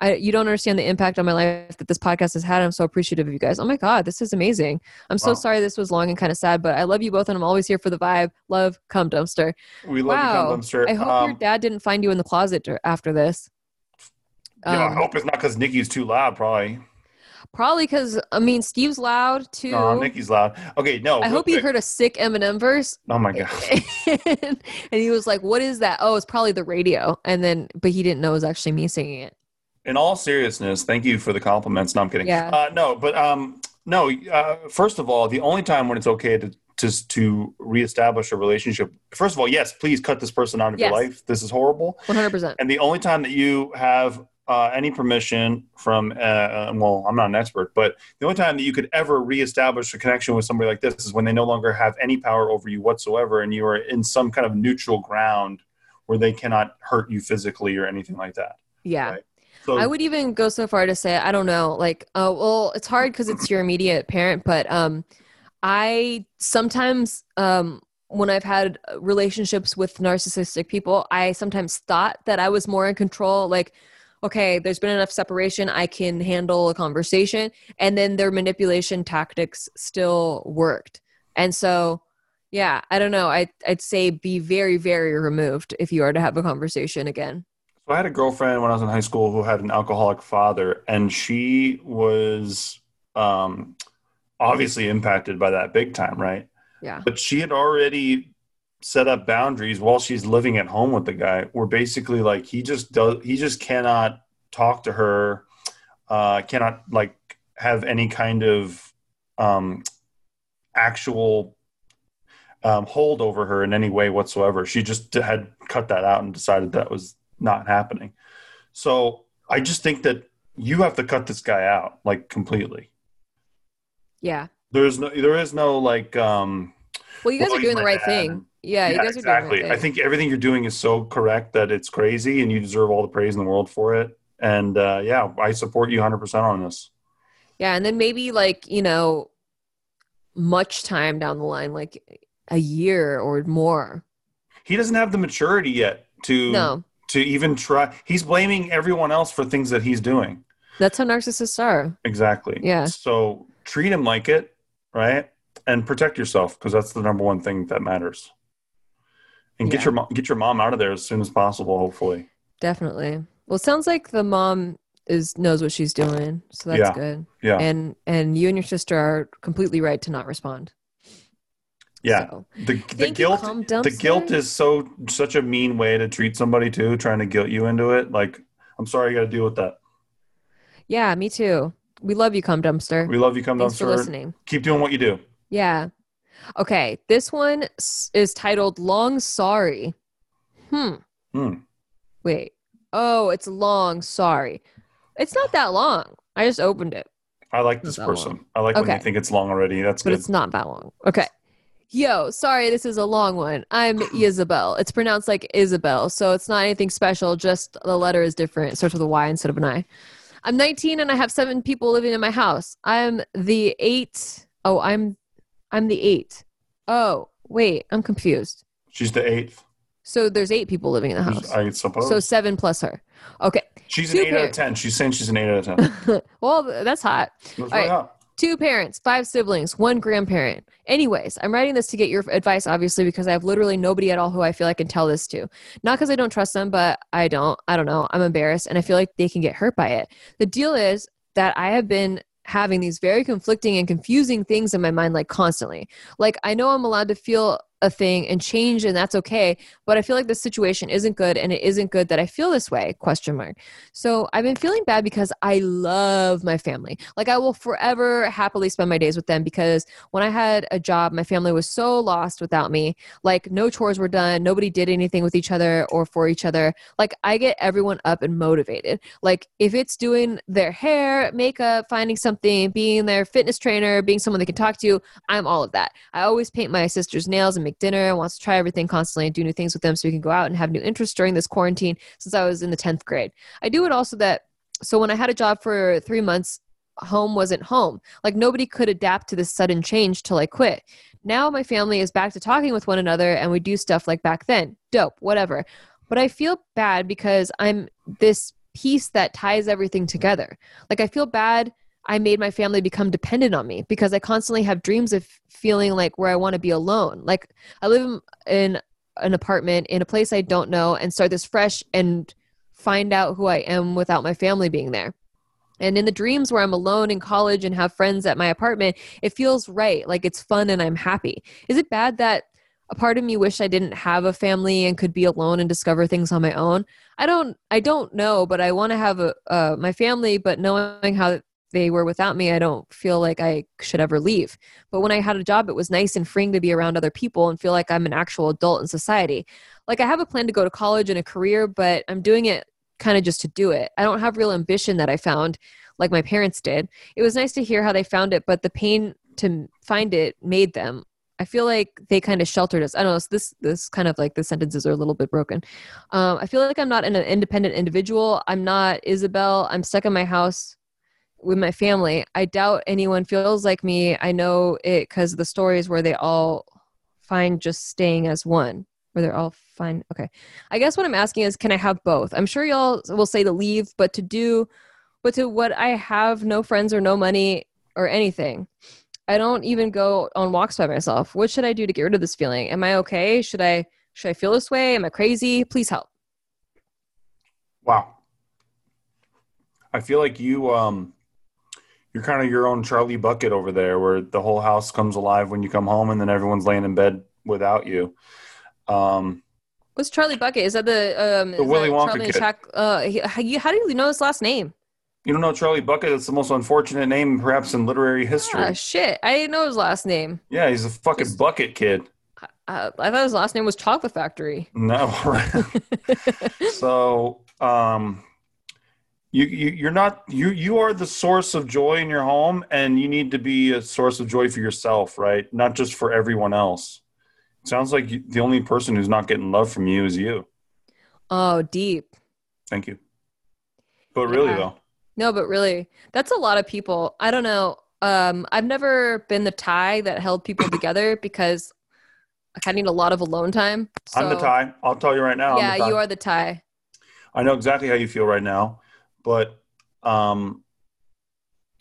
I, you don't understand the impact on my life that this podcast has had. I'm so appreciative of you guys. Oh my God, this is amazing. I'm so Wow. sorry this was long and kind of sad, but I love you both and I'm always here for the vibe. Love, come dumpster. We love wow. you, dumpster. I hope Um, your dad didn't find you in the closet after this. yeah, I Um, hope it's not because Nikki's too loud. Probably. Probably because, I mean, Steve's loud too. No, Nikki's loud. Okay, no. I hope he heard a sick Eminem verse. Oh my god. and he was like, What is that? Oh, it's probably the radio. And then, but he didn't know it was actually me singing it. In all seriousness, thank you for the compliments. No, I'm kidding. Yeah. Uh, no, but um, no. Uh, first of all, the only time when it's okay to to to reestablish a relationship. First of all, yes, please cut this person out of Yes. your life. This is horrible. 100%. And the only time that you have uh, any permission from, uh, uh, well, I'm not an expert, but the only time that you could ever reestablish a connection with somebody like this is when they no longer have any power over you whatsoever, and you are in some kind of neutral ground where they cannot hurt you physically or anything like that. Yeah. Right. So I would even go so far to say, I don't know, like, uh, well, it's hard because it's your immediate parent, but um, I sometimes, um, when I've had relationships with narcissistic people, I sometimes thought that I was more in control. Like, okay, there's been enough separation, I can handle a conversation. And then their manipulation tactics still worked. And so, yeah, I don't know. I, I'd say be very, very removed if you are to have a conversation again. So I had a girlfriend when I was in high school who had an alcoholic father, and she was um, obviously impacted by that big time, right? Yeah. But she had already set up boundaries while she's living at home with the guy. Where basically, like, he just does, he just cannot talk to her, uh, cannot like have any kind of um, actual um, hold over her in any way whatsoever. She just had cut that out and decided that was not happening. So I just think that you have to cut this guy out like completely. Yeah. There's no, there is no like, um, Well, you guys Well, are doing the right dad. thing. Yeah, you yeah, guys are exactly. doing the right I think everything you're doing is so correct that it's crazy, and you deserve all the praise in the world for it. And uh, yeah, I support you 100 percent on this. yeah, and then maybe like you know, much time down the line, like a year or more. He doesn't have the maturity yet to No, to even mm-hmm. try. He's blaming everyone else for things that he's doing. that's how narcissists are. Exactly. Yeah. So treat him like it, right? And protect yourself because that's the number one thing that matters. And get Yeah. your mo- get your mom out of there as soon as possible. Hopefully. Definitely. Well, it sounds like the mom is knows what she's doing, so that's Yeah. good. Yeah. And and you and your sister are completely right to not respond. Yeah. So, The the guilt the guilt is so such a mean way to treat somebody too, trying to guilt you into it. Like, I'm sorry you got to deal with that. Yeah, me too. We love you, Cum Dumpster. We love you. Come Dumpster. For listening. Keep doing what you do. Yeah. Okay, this one is titled Long Sorry. Hmm. Hmm. Wait. Oh, it's long sorry. It's not that long. I just opened it, I like this person. long. I like when Okay. they think it's long already. That's but good. it's not that long. Okay. Yo, sorry, this is a long one. I'm Ysabel. It's pronounced like Isabel, so it's not anything special, just the letter is different. It starts with a Y instead of an I. I'm 19 and I have seven people living in my house. I'm the eight. Oh, I'm I'm the eight. Oh, wait, I'm confused. She's the eighth. So there's eight people living in the house. I suppose. So seven plus her. Okay. she's an two eight out of ten. She's saying she's an eight out of ten. well, that's hot. That's All really right. hot. Two parents, five siblings, one grandparent. Anyways, I'm writing this to get your advice, obviously, because I have literally nobody at all who I feel I can tell this to. Not because I don't trust them, but I don't. I don't know. I'm embarrassed and I feel like they can get hurt by it. The deal is that I have been having these very conflicting and confusing things in my mind, like constantly. Like, I know I'm allowed to feel a thing and change and that's okay. But i feel like the situation isn't good and it isn't good that i feel this way question mark. So i've been feeling bad because i love my family. Like i will forever happily spend my days with them because when i had a job my family was so lost without me. Like no chores were done. Nobody did anything with each other or for each other. Like i get everyone up and motivated. Like if it's doing their hair makeup finding something being their fitness trainer being someone they can talk to i'm all of that. I always paint my sister's nails and make dinner and wants to try everything constantly and do new things with them so we can go out and have new interests during this quarantine since i was in the 10th grade. I do it also that so when i had a job for three months home wasn't home. Like nobody could adapt to this sudden change till i quit. Now my family is back to talking with one another and we do stuff like back then. Dope whatever. But i feel bad because i'm this piece that ties everything together. Like i feel bad I made my family become dependent on me because I constantly have dreams of feeling like where I want to be alone. Like I live in- an apartment in a place I don't know and start this fresh and find out who I am without my family being there. And in the dreams where I'm alone in college and have friends at my apartment, it feels right. Like it's fun and I'm happy. Is it bad that a part of me wish I didn't have a family and could be alone and discover things on my own? I don't I don't know, but I want to have a uh, my family, but knowing how they were without me, I don't feel like I should ever leave. But when I had a job, it was nice and freeing to be around other people and feel like I'm an actual adult in society. Like I have a plan to go to college and a career, but I'm doing it kind of just to do it. I don't have real ambition that I found like my parents did. It was nice to hear how they found it, but the pain to find it made them. I feel like they kind of sheltered us. I don't know. so This this kind of like the sentences are a little bit broken. Um, I feel like I'm not an independent individual. I'm not Ysabel. I'm stuck in my house with my family. I doubt anyone feels like me. I know it because the stories where they all find just staying as one, where they're all fine. Okay. I guess what I'm asking is, can I have both? I'm sure y'all will say to leave, but to do, but to what I have no friends or no money or anything. I don't even go on walks by myself. What should I do to get rid of this feeling? Am I okay? Should I should I feel this way? Am I crazy? Please help. Wow. I feel like you um you're kind of your own Charlie Bucket over there where the whole house comes alive when you come home and then everyone's laying in bed without you. Um What's Charlie Bucket? Is that the um The Willy Wonka Charlie kid. Choc- uh, he- how, do you know his last name? you don't know Charlie Bucket? It's the most unfortunate name perhaps in literary history. Ah, shit, I didn't know his last name. yeah, he's a fucking Just- bucket kid. Uh, I thought his last name was Chocolate Factory. No. so um you, you you're not you you are the source of joy in your home and you need to be a source of joy for yourself right not just for everyone else sounds like you, the only person who's not getting love from you is you oh, deep. thank you but really Yeah. though No, but really, that's a lot of people. I don't know. Um, I've never been the tie that held people together because I kind of need a lot of alone time. i'm the tie i'll tell you right now Yeah, you are the tie. I know exactly how you feel right now, but um,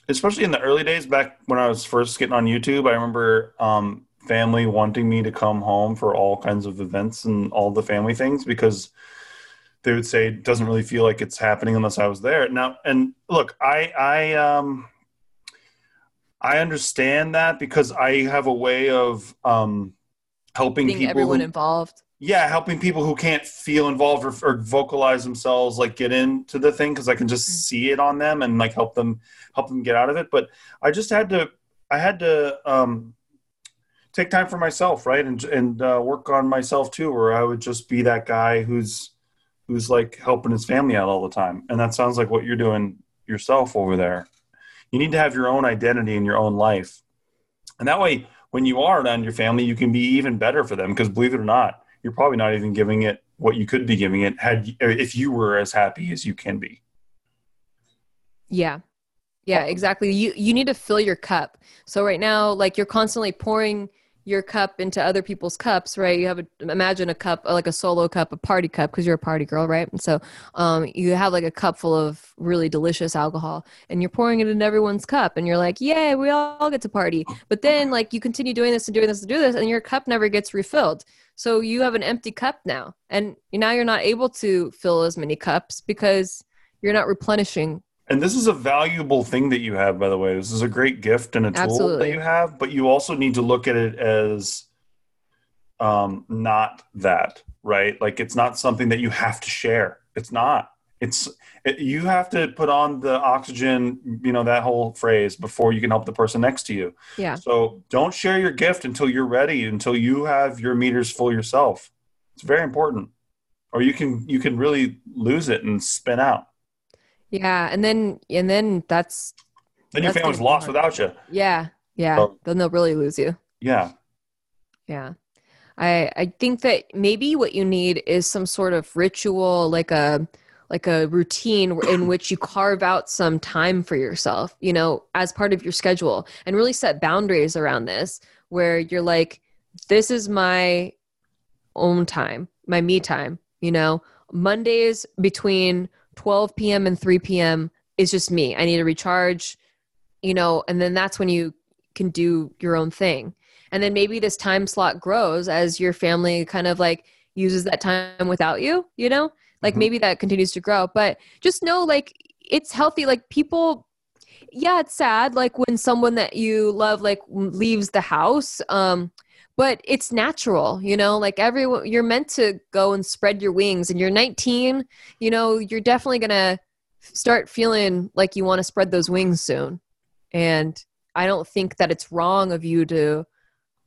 especially in the early days back when I was first getting on YouTube, I remember um, family wanting me to come home for all kinds of events and all the family things because they would say it doesn't really feel like it's happening unless I was there. Now, and look, I I um, I understand that because I have a way of um, helping people everyone who, involved. Yeah, helping people who can't feel involved or, or vocalize themselves like get into the thing because I can just see it on them and like help them help them get out of it. But I just had to I had to um, take time for myself, right, and and uh, work on myself too, where I would just be that guy who's who's like helping his family out all the time. And that sounds like what you're doing yourself over there. You need to have your own identity in your own life, and that way, when you are around your family, you can be even better for them. Because believe it or not you're probably not even giving it what you could be giving it had if you were as happy as you can be. Yeah. Yeah, exactly. You you need to fill your cup. So right now like you're constantly pouring your cup into other people's cups, right? You have a imagine a cup like a solo cup, a party cup because you're a party girl, right? And so um, you have like a cup full of really delicious alcohol, and you're pouring it into everyone's cup, and you're like, "Yay, we all get to party." But then like you continue doing this and doing this and do this, and your cup never gets refilled. So you have an empty cup now, and now you're not able to fill as many cups because you're not replenishing and this is a valuable thing that you have, by the way. This is a great gift and a tool Absolutely. that you have, but you also need to look at it as um, not that, right? Like it's not something that you have to share. It's not. It's it, you have to put on the oxygen, you know, that whole phrase before you can help the person next to you. Yeah. So don't share your gift until you're ready, until you have your meters full yourself. It's very important. Or you can you can really lose it and spin out. Yeah, and then and then that's Then your That's family's lost hard. without you. yeah, yeah. So- then they'll really lose you. Yeah. Yeah. I I think that maybe what you need is some sort of ritual like a like a routine in which you carve out some time for yourself, you know, as part of your schedule and really set boundaries around this where you're like this is my own time, my me time, you know. Mondays between 12 p.m. and 3 p.m. is just me. I need to recharge, you know, and then that's when you can do your own thing and then maybe this time slot grows as your family kind of like uses that time without you you know like Mhm. maybe that continues to grow but just know like it's healthy like people yeah it's sad like when someone that you love like leaves the house um but it's natural you know like everyone you're meant to go and spread your wings and you're 19 you know you're definitely gonna start feeling like you want to spread those wings soon and i don't think that it's wrong of you to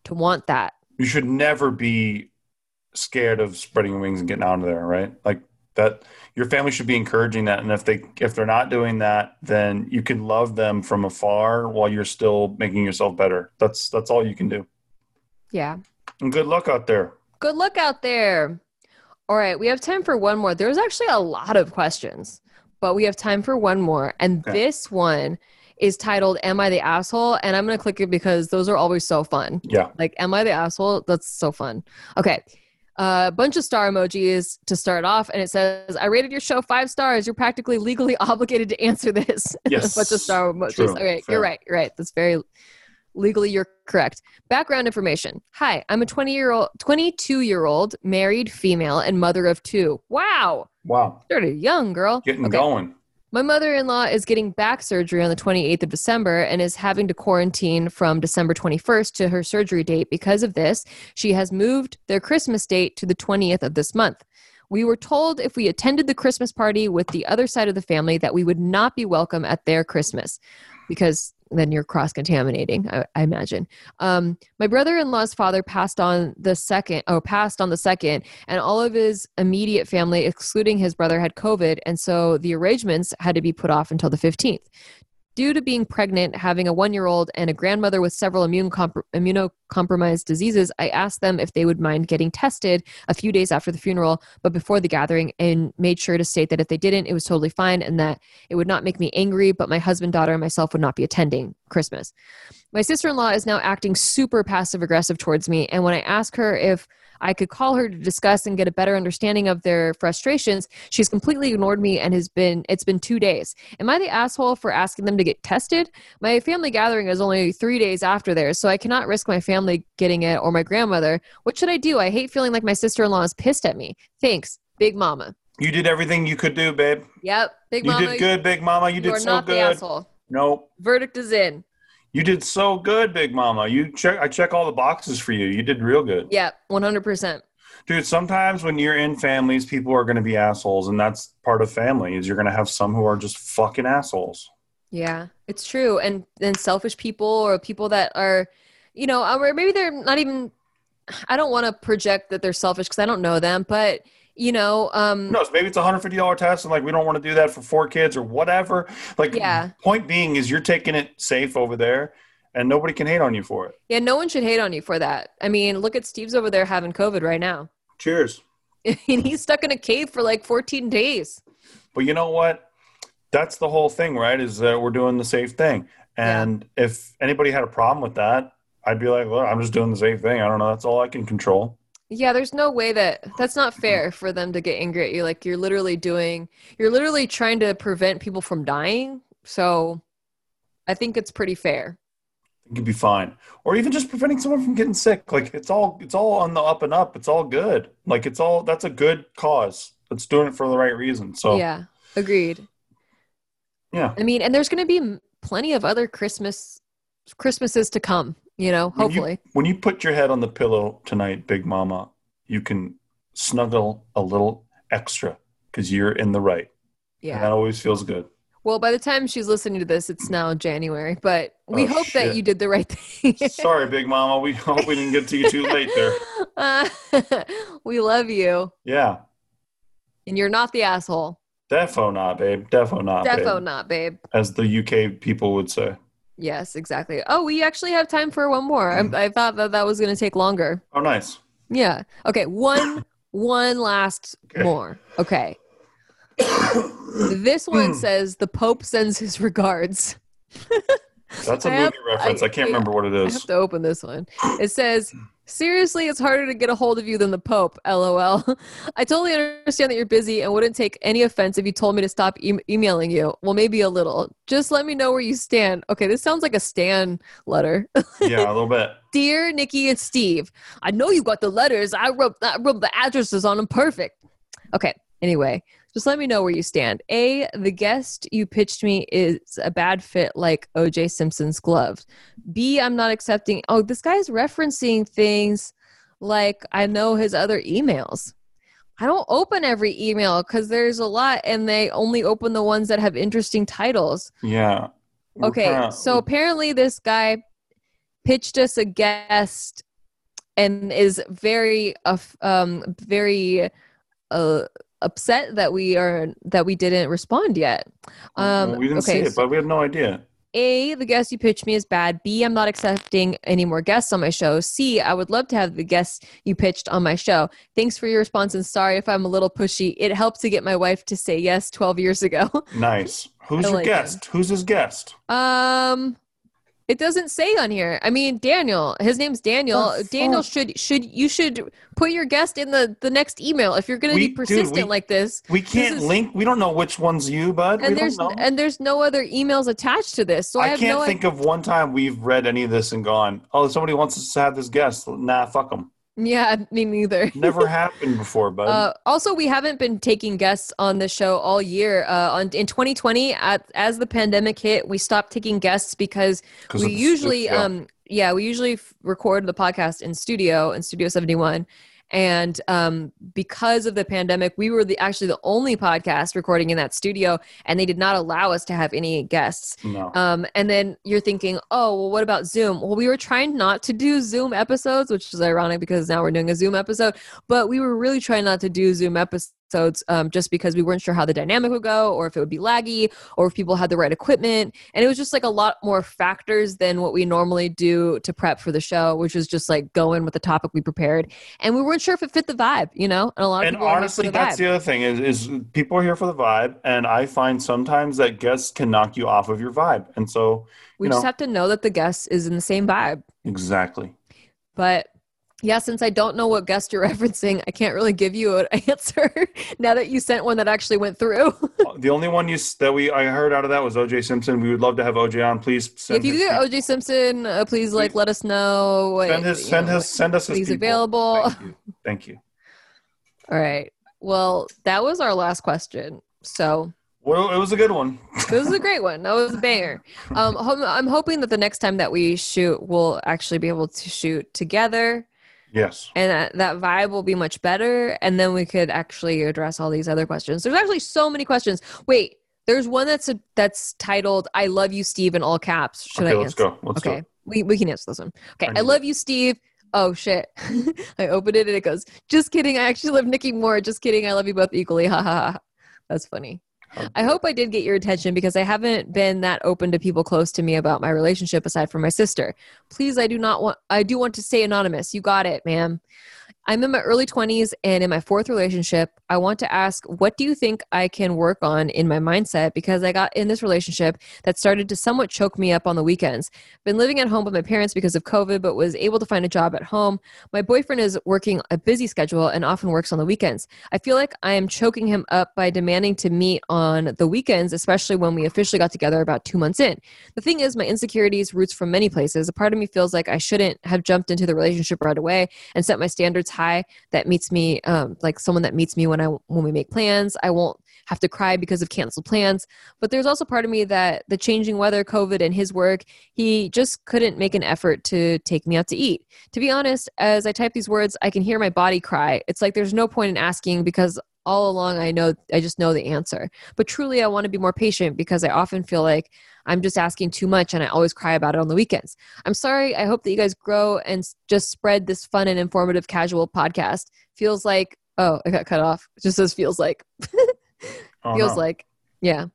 to want that You should never be scared of spreading your wings and getting out of there, right? Like that your family should be encouraging that and if they if they're not doing that, then you can love them from afar while you're still making yourself better. That's that's all you can do. yeah And good luck out there. good luck out there all right we have time for one more there's actually a lot of questions but we have time for one more and Okay. this one is titled am i the asshole and i'm gonna click it because those are always so fun Yeah. Like, am I the asshole? That's so fun. Okay. A bunch of star emojis to start off, and it says, I rated your show five stars. You're practically legally obligated to answer this. Yes. a bunch of star emojis. True. Okay, Fair. you're right. You're right. That's very legally you're correct. Background information. Hi, I'm a 20 year old 22 year old married female and mother of two. Wow. Wow. Started young, girl. Getting Okay. going. My mother in law is getting back surgery on the 28th of December and is having to quarantine from December 21st to her surgery date. Because of this, she has moved their Christmas date to the 20th of this month. We were told if we attended the Christmas party with the other side of the family that we would not be welcome at their Christmas because then you're cross contaminating, I, I imagine. Um, my brother in law's father passed on the second, oh, passed on the second, and all of his immediate family, excluding his brother, had COVID, and so the arrangements had to be put off until the 15th. Due to being pregnant, having a one year old, and a grandmother with several immune comp- immunocompromised diseases, I asked them if they would mind getting tested a few days after the funeral, but before the gathering, and made sure to state that if they didn't, it was totally fine and that it would not make me angry, but my husband, daughter, and myself would not be attending Christmas. My sister in law is now acting super passive aggressive towards me, and when I ask her if I could call her to discuss and get a better understanding of their frustrations. She's completely ignored me and has been it's been 2 days. Am I the asshole for asking them to get tested? My family gathering is only 3 days after theirs, so I cannot risk my family getting it or my grandmother. What should I do? I hate feeling like my sister-in-law is pissed at me. Thanks, Big Mama. You did everything you could do, babe. Yep, Big Mama. You did good, big mama. You You did so not the good. asshole. Nope. Verdict is in. You did so good, big mama. You check I check all the boxes for you. You did real good. Yeah, 100%. Dude, sometimes when you're in families, people are going to be assholes, and that's part of family. Is you're going to have some who are just fucking assholes. Yeah, it's true. And and selfish people or people that are, you know, or maybe they're not even. I don't want to project that they're selfish because I don't know them, but you know, um, Who knows? Maybe it's a hundred fifty dollar test, and like we don't want to do that for four kids or whatever. Like, Yeah. Point being is you're taking it safe over there, and nobody can hate on you for it. yeah, no one should hate on you for that. I mean, look at Steve's over there having COVID right now, Cheers. and he's stuck in a cave for like 14 days. But you know what? That's the whole thing, right? Is that we're doing the safe thing. And if anybody had a problem with that, I'd be like, well, I'm just doing the safe thing. I don't know. That's all I can control. Yeah, there's no way that that's not fair for them to get angry at you. Like you're literally doing, you're literally trying to prevent people from dying. So I think it's pretty fair. Could be fine. Or even just preventing someone from getting sick. Like it's all it's all on the up and up. It's all good. Like it's all that's a good cause. It's doing it for the right reason. So Yeah, agreed. yeah. I mean, and there's going to be plenty of other Christmas Christmases to come. You know, When you- hopefully. When you put your head on the pillow tonight, Big Mama, you can snuggle a little extra because you're in the right. Yeah. And that always feels good. Well, by the time she's listening to this, it's now January. But we Oh, hope that you did the right thing. Sorry, Big Mama. We hope we didn't get to you too late there. Uh, we love you, Yeah. and you're not the asshole. Defo not, babe. Defo not, Defo babe. not, babe. As the UK people would say. Yes, exactly. Oh, we actually have time for one more. I, mm-hmm. I thought that that was going to take longer. Oh, nice. Yeah. Okay. One, one last Okay. more. Okay. This one hmm. says the Pope sends his regards. That's a movie have- reference. I, I- can't remember what it is. I have to open this one. It says, Seriously, it's harder to get a hold of you than the Pope. LOL. I totally understand that you're busy and wouldn't take any offense if you told me to stop e- emailing you. Well, maybe a little. Just let me know where you stand. Okay, this sounds like a Stan letter. yeah, a little bit. Dear Nikki and Steve, I know you got the letters. I rubbed, I rubbed the addresses on them perfect. Okay, anyway, just let me know where you stand. A, the guest you pitched me is a bad fit like OJ Simpson's gloves. B, I'm not accepting. Oh, this guy's referencing things like I know his other emails. I don't open every email because there's a lot and they only open the ones that have interesting titles. Yeah. Okay, kinda- so apparently this guy pitched us a guest and is very uh, um very uh upset that we are that we didn't respond yet. Um Well, we didn't okay, see it, so but we have no idea. A, the guest you pitched me is bad. B, I'm not accepting any more guests on my show. C, I would love to have the guests you pitched on my show. Thanks for your response and sorry if I'm a little pushy. It helped to get my wife to say yes 12 years ago. Nice. Who's I your like guest? Who's his guest? Um, it doesn't say on here. I mean, Daniel. His name's Daniel. The Daniel should should you should put your guest in the the next email if you're going to be dude, persistent we- like this. We can't is- link. We don't know which one's you, bud. And we there's and there's no other emails attached to this, so I, I, can't no think of one time we've read any of this and gone, "Oh, somebody wants us to have this guest." Nah, fuck them. Yeah, me neither. Never happened before, bud. Uh, also, we haven't been taking guests on the show all year. Uh, on in 2020, at, as the pandemic hit, we stopped taking guests because we usually, studio. um, yeah, we usually f- record the podcast in studio in Studio 71. And um, because of the pandemic, we were the actually the only podcast recording in that studio, and they did not allow us to have any guests. no. Um, and then you're thinking, oh, well, what about Zoom? Well, we were trying not to do Zoom episodes, which is ironic because now we're doing a Zoom episode, but we were really trying not to do Zoom episodes um, just because we weren't sure how the dynamic would go or if it would be laggy or if people had the right equipment. And it was just like a lot more factors than what we normally do to prep for the show, which was just like go in with the topic we prepared. And we weren't sure if it fit the vibe, you know? And a lot of and people are here for honestly, the that's vibe. the other thing is, is people are here for the vibe, and I find sometimes that guests can knock you off of your vibe, and so we just know- have to know that the guest is in the same vibe. exactly. But yeah, since I don't know what guest you're referencing, I can't really give you an answer now that you sent one that actually went through. the only one you that we I heard out of that was OJ Simpson. We would love to have OJ on. Please send if you get OJ Simpson, uh, please like let us know. send his you send know, his send us his he's people. available. Thank you. Thank you. All right. Well, that was our last question. So Well, it was a good one. this was a great one. That was a banger. Um, I'm hoping that the next time that we shoot, we'll actually be able to shoot together. Yes. and that, that vibe will be much better and then we could actually address all these other questions. There's actually so many questions. Wait there's one that's a, that's titled i love you steve in all caps. Should okay, i let's answer go. Let's okay go. we, we can answer this one. Okay I i, love you steve. Oh shit. I opened it and it goes just kidding i actually love nikki more just kidding i love you both equally. Ha ha ha. That's funny I hope I did get your attention because I haven't been that open to people close to me about my relationship aside from my sister. Please, I do not want, I do want to stay anonymous. You got it, ma'am. I'm in my early 20s and in my fourth relationship. I want to ask, what do you think I can work on in my mindset? Because I got in this relationship that started to somewhat choke me up on the weekends. Been living at home with my parents because of COVID, but was able to find a job at home. My boyfriend is working a busy schedule and often works on the weekends. I feel like I am choking him up by demanding to meet on the weekends, especially when we officially got together about two months in. The thing is, my insecurities roots from many places. A part of me feels like I shouldn't have jumped into the relationship right away and set my standards high. That meets me, um, like someone that meets me when I when we make plans. I won't have to cry because of canceled plans. But there's also part of me that the changing weather, COVID, and his work, he just couldn't make an effort to take me out to eat. To be honest, as I type these words, I can hear my body cry. It's like there's no point in asking because all along I know I just know the answer. But truly I want to be more patient because I often feel like I'm just asking too much and I always cry about it on the weekends. I'm sorry. I hope that you guys grow and just spread this fun and informative casual podcast. Feels like oh, I got cut off. It just says feels like. Oh, feels no. like. Yeah.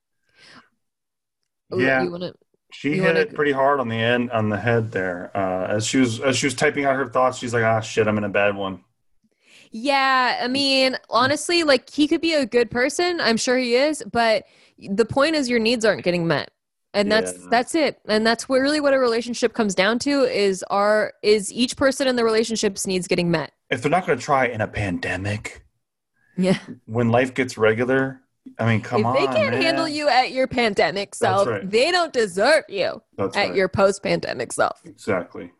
Yeah. Wanna, She hit wanna- it pretty hard on the end on the head there. Uh, as she was as she was typing out her thoughts, she's like, "Ah, shit, I'm in a bad one." Yeah, I mean, honestly, like he could be a good person. I'm sure he is, but the point is your needs aren't getting met. And that's Yeah. that's it. And that's what really what a relationship comes down to is our is each person in the relationship's needs getting met. If they're not going to try in a pandemic, Yeah. when life gets regular, I mean, come if on, they can't man. handle you at your pandemic self, right. they don't deserve you That's at right. your post pandemic self. exactly.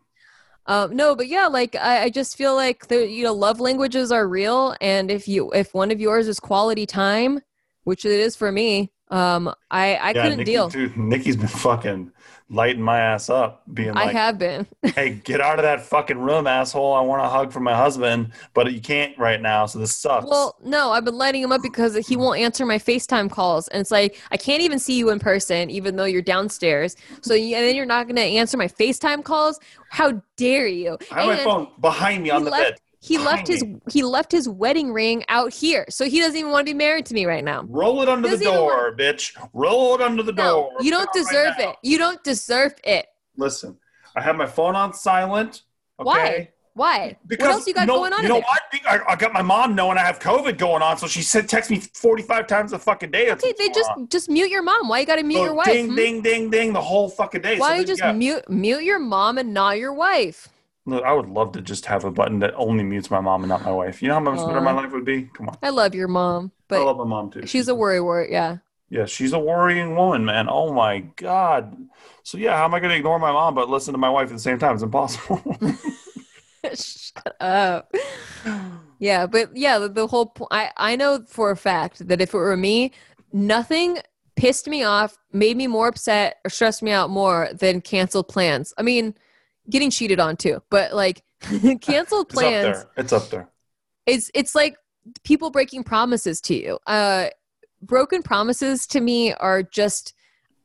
Um, no, but yeah, like I, I just feel like the you know love languages are real, and if you if one of yours is quality time, which it is for me, um, I I yeah, couldn't Nikki, deal. Dude, Nikki's been fucking lighting my ass up, being like, I have been. "Hey, get out of that fucking room, asshole! I want a hug from my husband, but you can't right now, so this sucks." Well, no, I've been lighting him up because he won't answer my FaceTime calls, and it's like I can't even see you in person, even though you're downstairs. So you, and then you're not going to answer my FaceTime calls. How dare you? I have my phone behind me on the left. bed. He left his he left his wedding ring out here, so he doesn't even want to be married to me right now. Roll it under the Doesn't door, bitch. Roll it under the No, door. you don't deserve now. it. You don't deserve it. Listen, I have my phone on silent. Okay? Why? Why? Because what else you got know, going on You know what? I, I got my mom knowing I have COVID going on, so she said text me forty five times a fucking day. That's Okay, they just on. just mute your mom. Why you got to mute So your wife? Ding, hmm? ding, ding, ding, the whole fucking day. Why so you just yeah. mute mute your mom and not your wife? Look, I would love to just have a button that only mutes my mom and not my wife. You know how much better my life would be? Come on. I love your mom, but I love my mom too. she's a worry wart. Yeah. Yeah, she's a worrying woman, man. Oh my god. So yeah, how am I going to ignore my mom but listen to my wife at the same time? It's impossible. Shut up. Yeah, but yeah, the, the whole point. I I know for a fact that if it were me, nothing pissed me off, made me more upset, or stressed me out more than canceled plans. I mean, getting cheated on too, but like canceled it's up plans. there. It's up there. it's it's like people breaking promises to you uh broken promises to me are just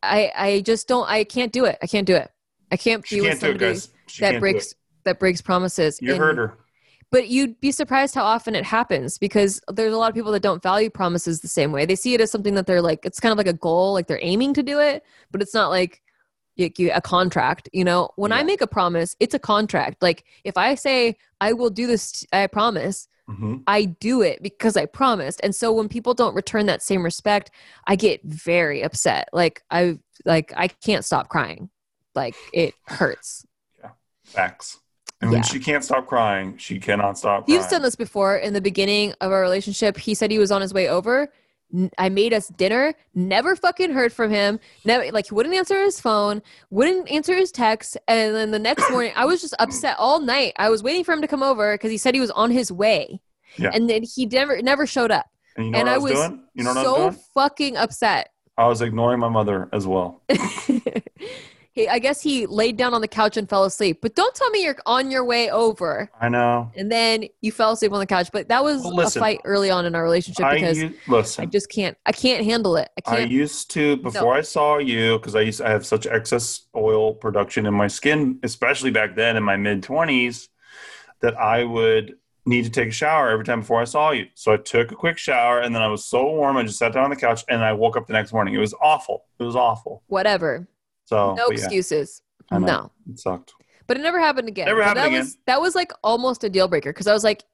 i i just don't i can't do it i can't do it i can't She be with can't do it, somebody guys. She that breaks that breaks promises You And- heard her. but you'd be surprised how often it happens because there's a lot of people that don't value promises the same way they see it as something that they're like it's kind of like a goal like they're aiming to do it but it's not like like you- a contract you know when i make a promise it's a contract like if i say i will do this i promise hmm I do it because I promised. And so when people don't return that same respect, I get very upset. Like I like I can't stop crying. Like it hurts. Yeah. Facts. And when Yeah. she can't stop crying, she cannot stop crying. You've done this before in the beginning of our relationship. He said he was on his way over. I made us dinner. Never fucking heard from him. Never like he wouldn't answer his phone, wouldn't answer his text, and then the next morning I was just upset all night. I was waiting for him to come over because he said he was on his way, Yeah. and then he never never showed up. And you know and I I was? You know so I was fucking upset. I was ignoring my mother as well. he, I guess he laid down on the couch and fell asleep. But don't tell me you're on your way over I know. and then you fell asleep on the couch. But that was Well, listen, a fight early on in our relationship I because u- listen. I just can't. I can't handle it. I I can't. I used to before I saw you because I used I have such excess oil production in my skin, especially back then in my mid twenties, that I would need to take a shower every time before I saw you. So I took a quick shower and then I was so warm I just sat down on the couch and I woke up the next morning. It was awful. It was awful. Whatever. So no yeah, excuses. No. it sucked. But it never happened again. Never But happened that again. Was, that was like almost a deal breaker because I was like,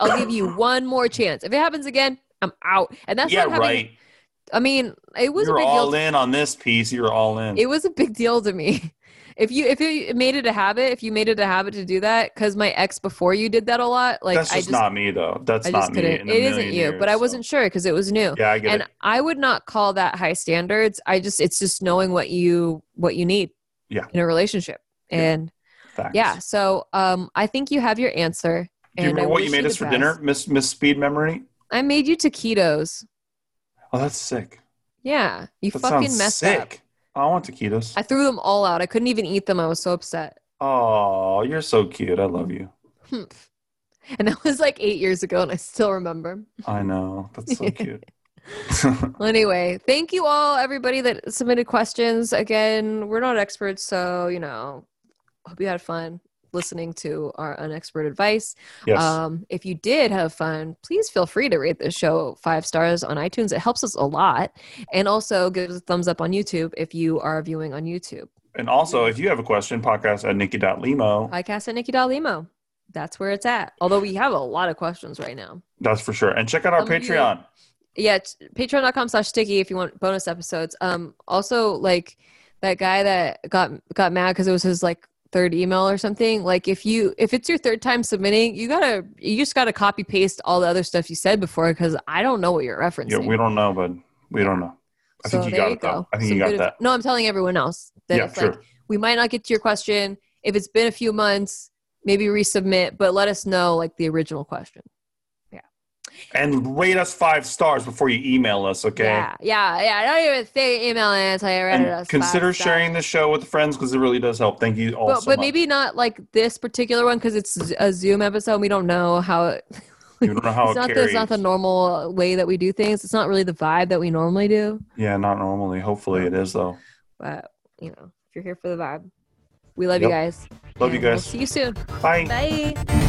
I'll give you one more chance. If it happens again, I'm out. And that's yeah, not having, right. I mean, it was You're a big all deal. in on this piece. You're all in. It was a big deal to me. If you if you made it a habit, if you made it a habit to do that, because my ex before you did that a lot, like That's I just, just not me though. That's I not me. It isn't you, but I wasn't sure because it was new. Yeah, I get and it. I would not call that high standards. I just it's just knowing what you what you need. Yeah. In a relationship. Yeah. And Facts. yeah, so um I think you have your answer. Do you remember what you made us for best. dinner, Miss Miss Speed Memory? I made you taquitos. Oh, that's sick. Yeah. You That fucking messed sick. up. Oh, I want taquitos. I threw them all out. I couldn't even eat them. I was so upset. Oh, you're so cute. I love you. Hmm. And that was like eight years ago, and I still remember. I know. That's so cute. Well, anyway, thank you all, everybody that submitted questions. Again, we're not experts, so you know, hope you had fun listening to our unexpert advice. yes. Um, if you did have fun, please feel free to rate this show five stars on iTunes. It helps us a lot, and also give us a thumbs up on YouTube if you are viewing on YouTube. and also, if you have a question, podcast at nikki.limo. Podcast at Nikki Limo. That's where it's at. Although we have a lot of questions right now. That's for sure. And check out our you- Patreon. yeah it's patreon.com slash stikki if you want bonus episodes um also like that guy that got got mad because it was his like third email or something like if you if it's your third time submitting you gotta you just gotta copy paste all the other stuff you said before because i don't know what you're referencing Yeah, we don't know, but we don't know. I So think you got it though. I think you got that. no i'm telling everyone else that Yeah, sure. like we might not get to your question if it's been a few months maybe resubmit but let us know like the original question and rate us five stars before you email us, okay? yeah yeah yeah I don't even say email it until you read And us consider five stars. sharing the show with friends because it really does help. Thank you all but, so but maybe not like this particular one because it's a Zoom episode. We don't know how it. you don't know how it's it not. The, carries. it's not the normal way that we do things. It's not really the vibe that we normally do. yeah, not normally. Hopefully, it is though. But you know, if you're here for the vibe, we love you guys. Love you And we'll guys. see you soon. Bye. Bye.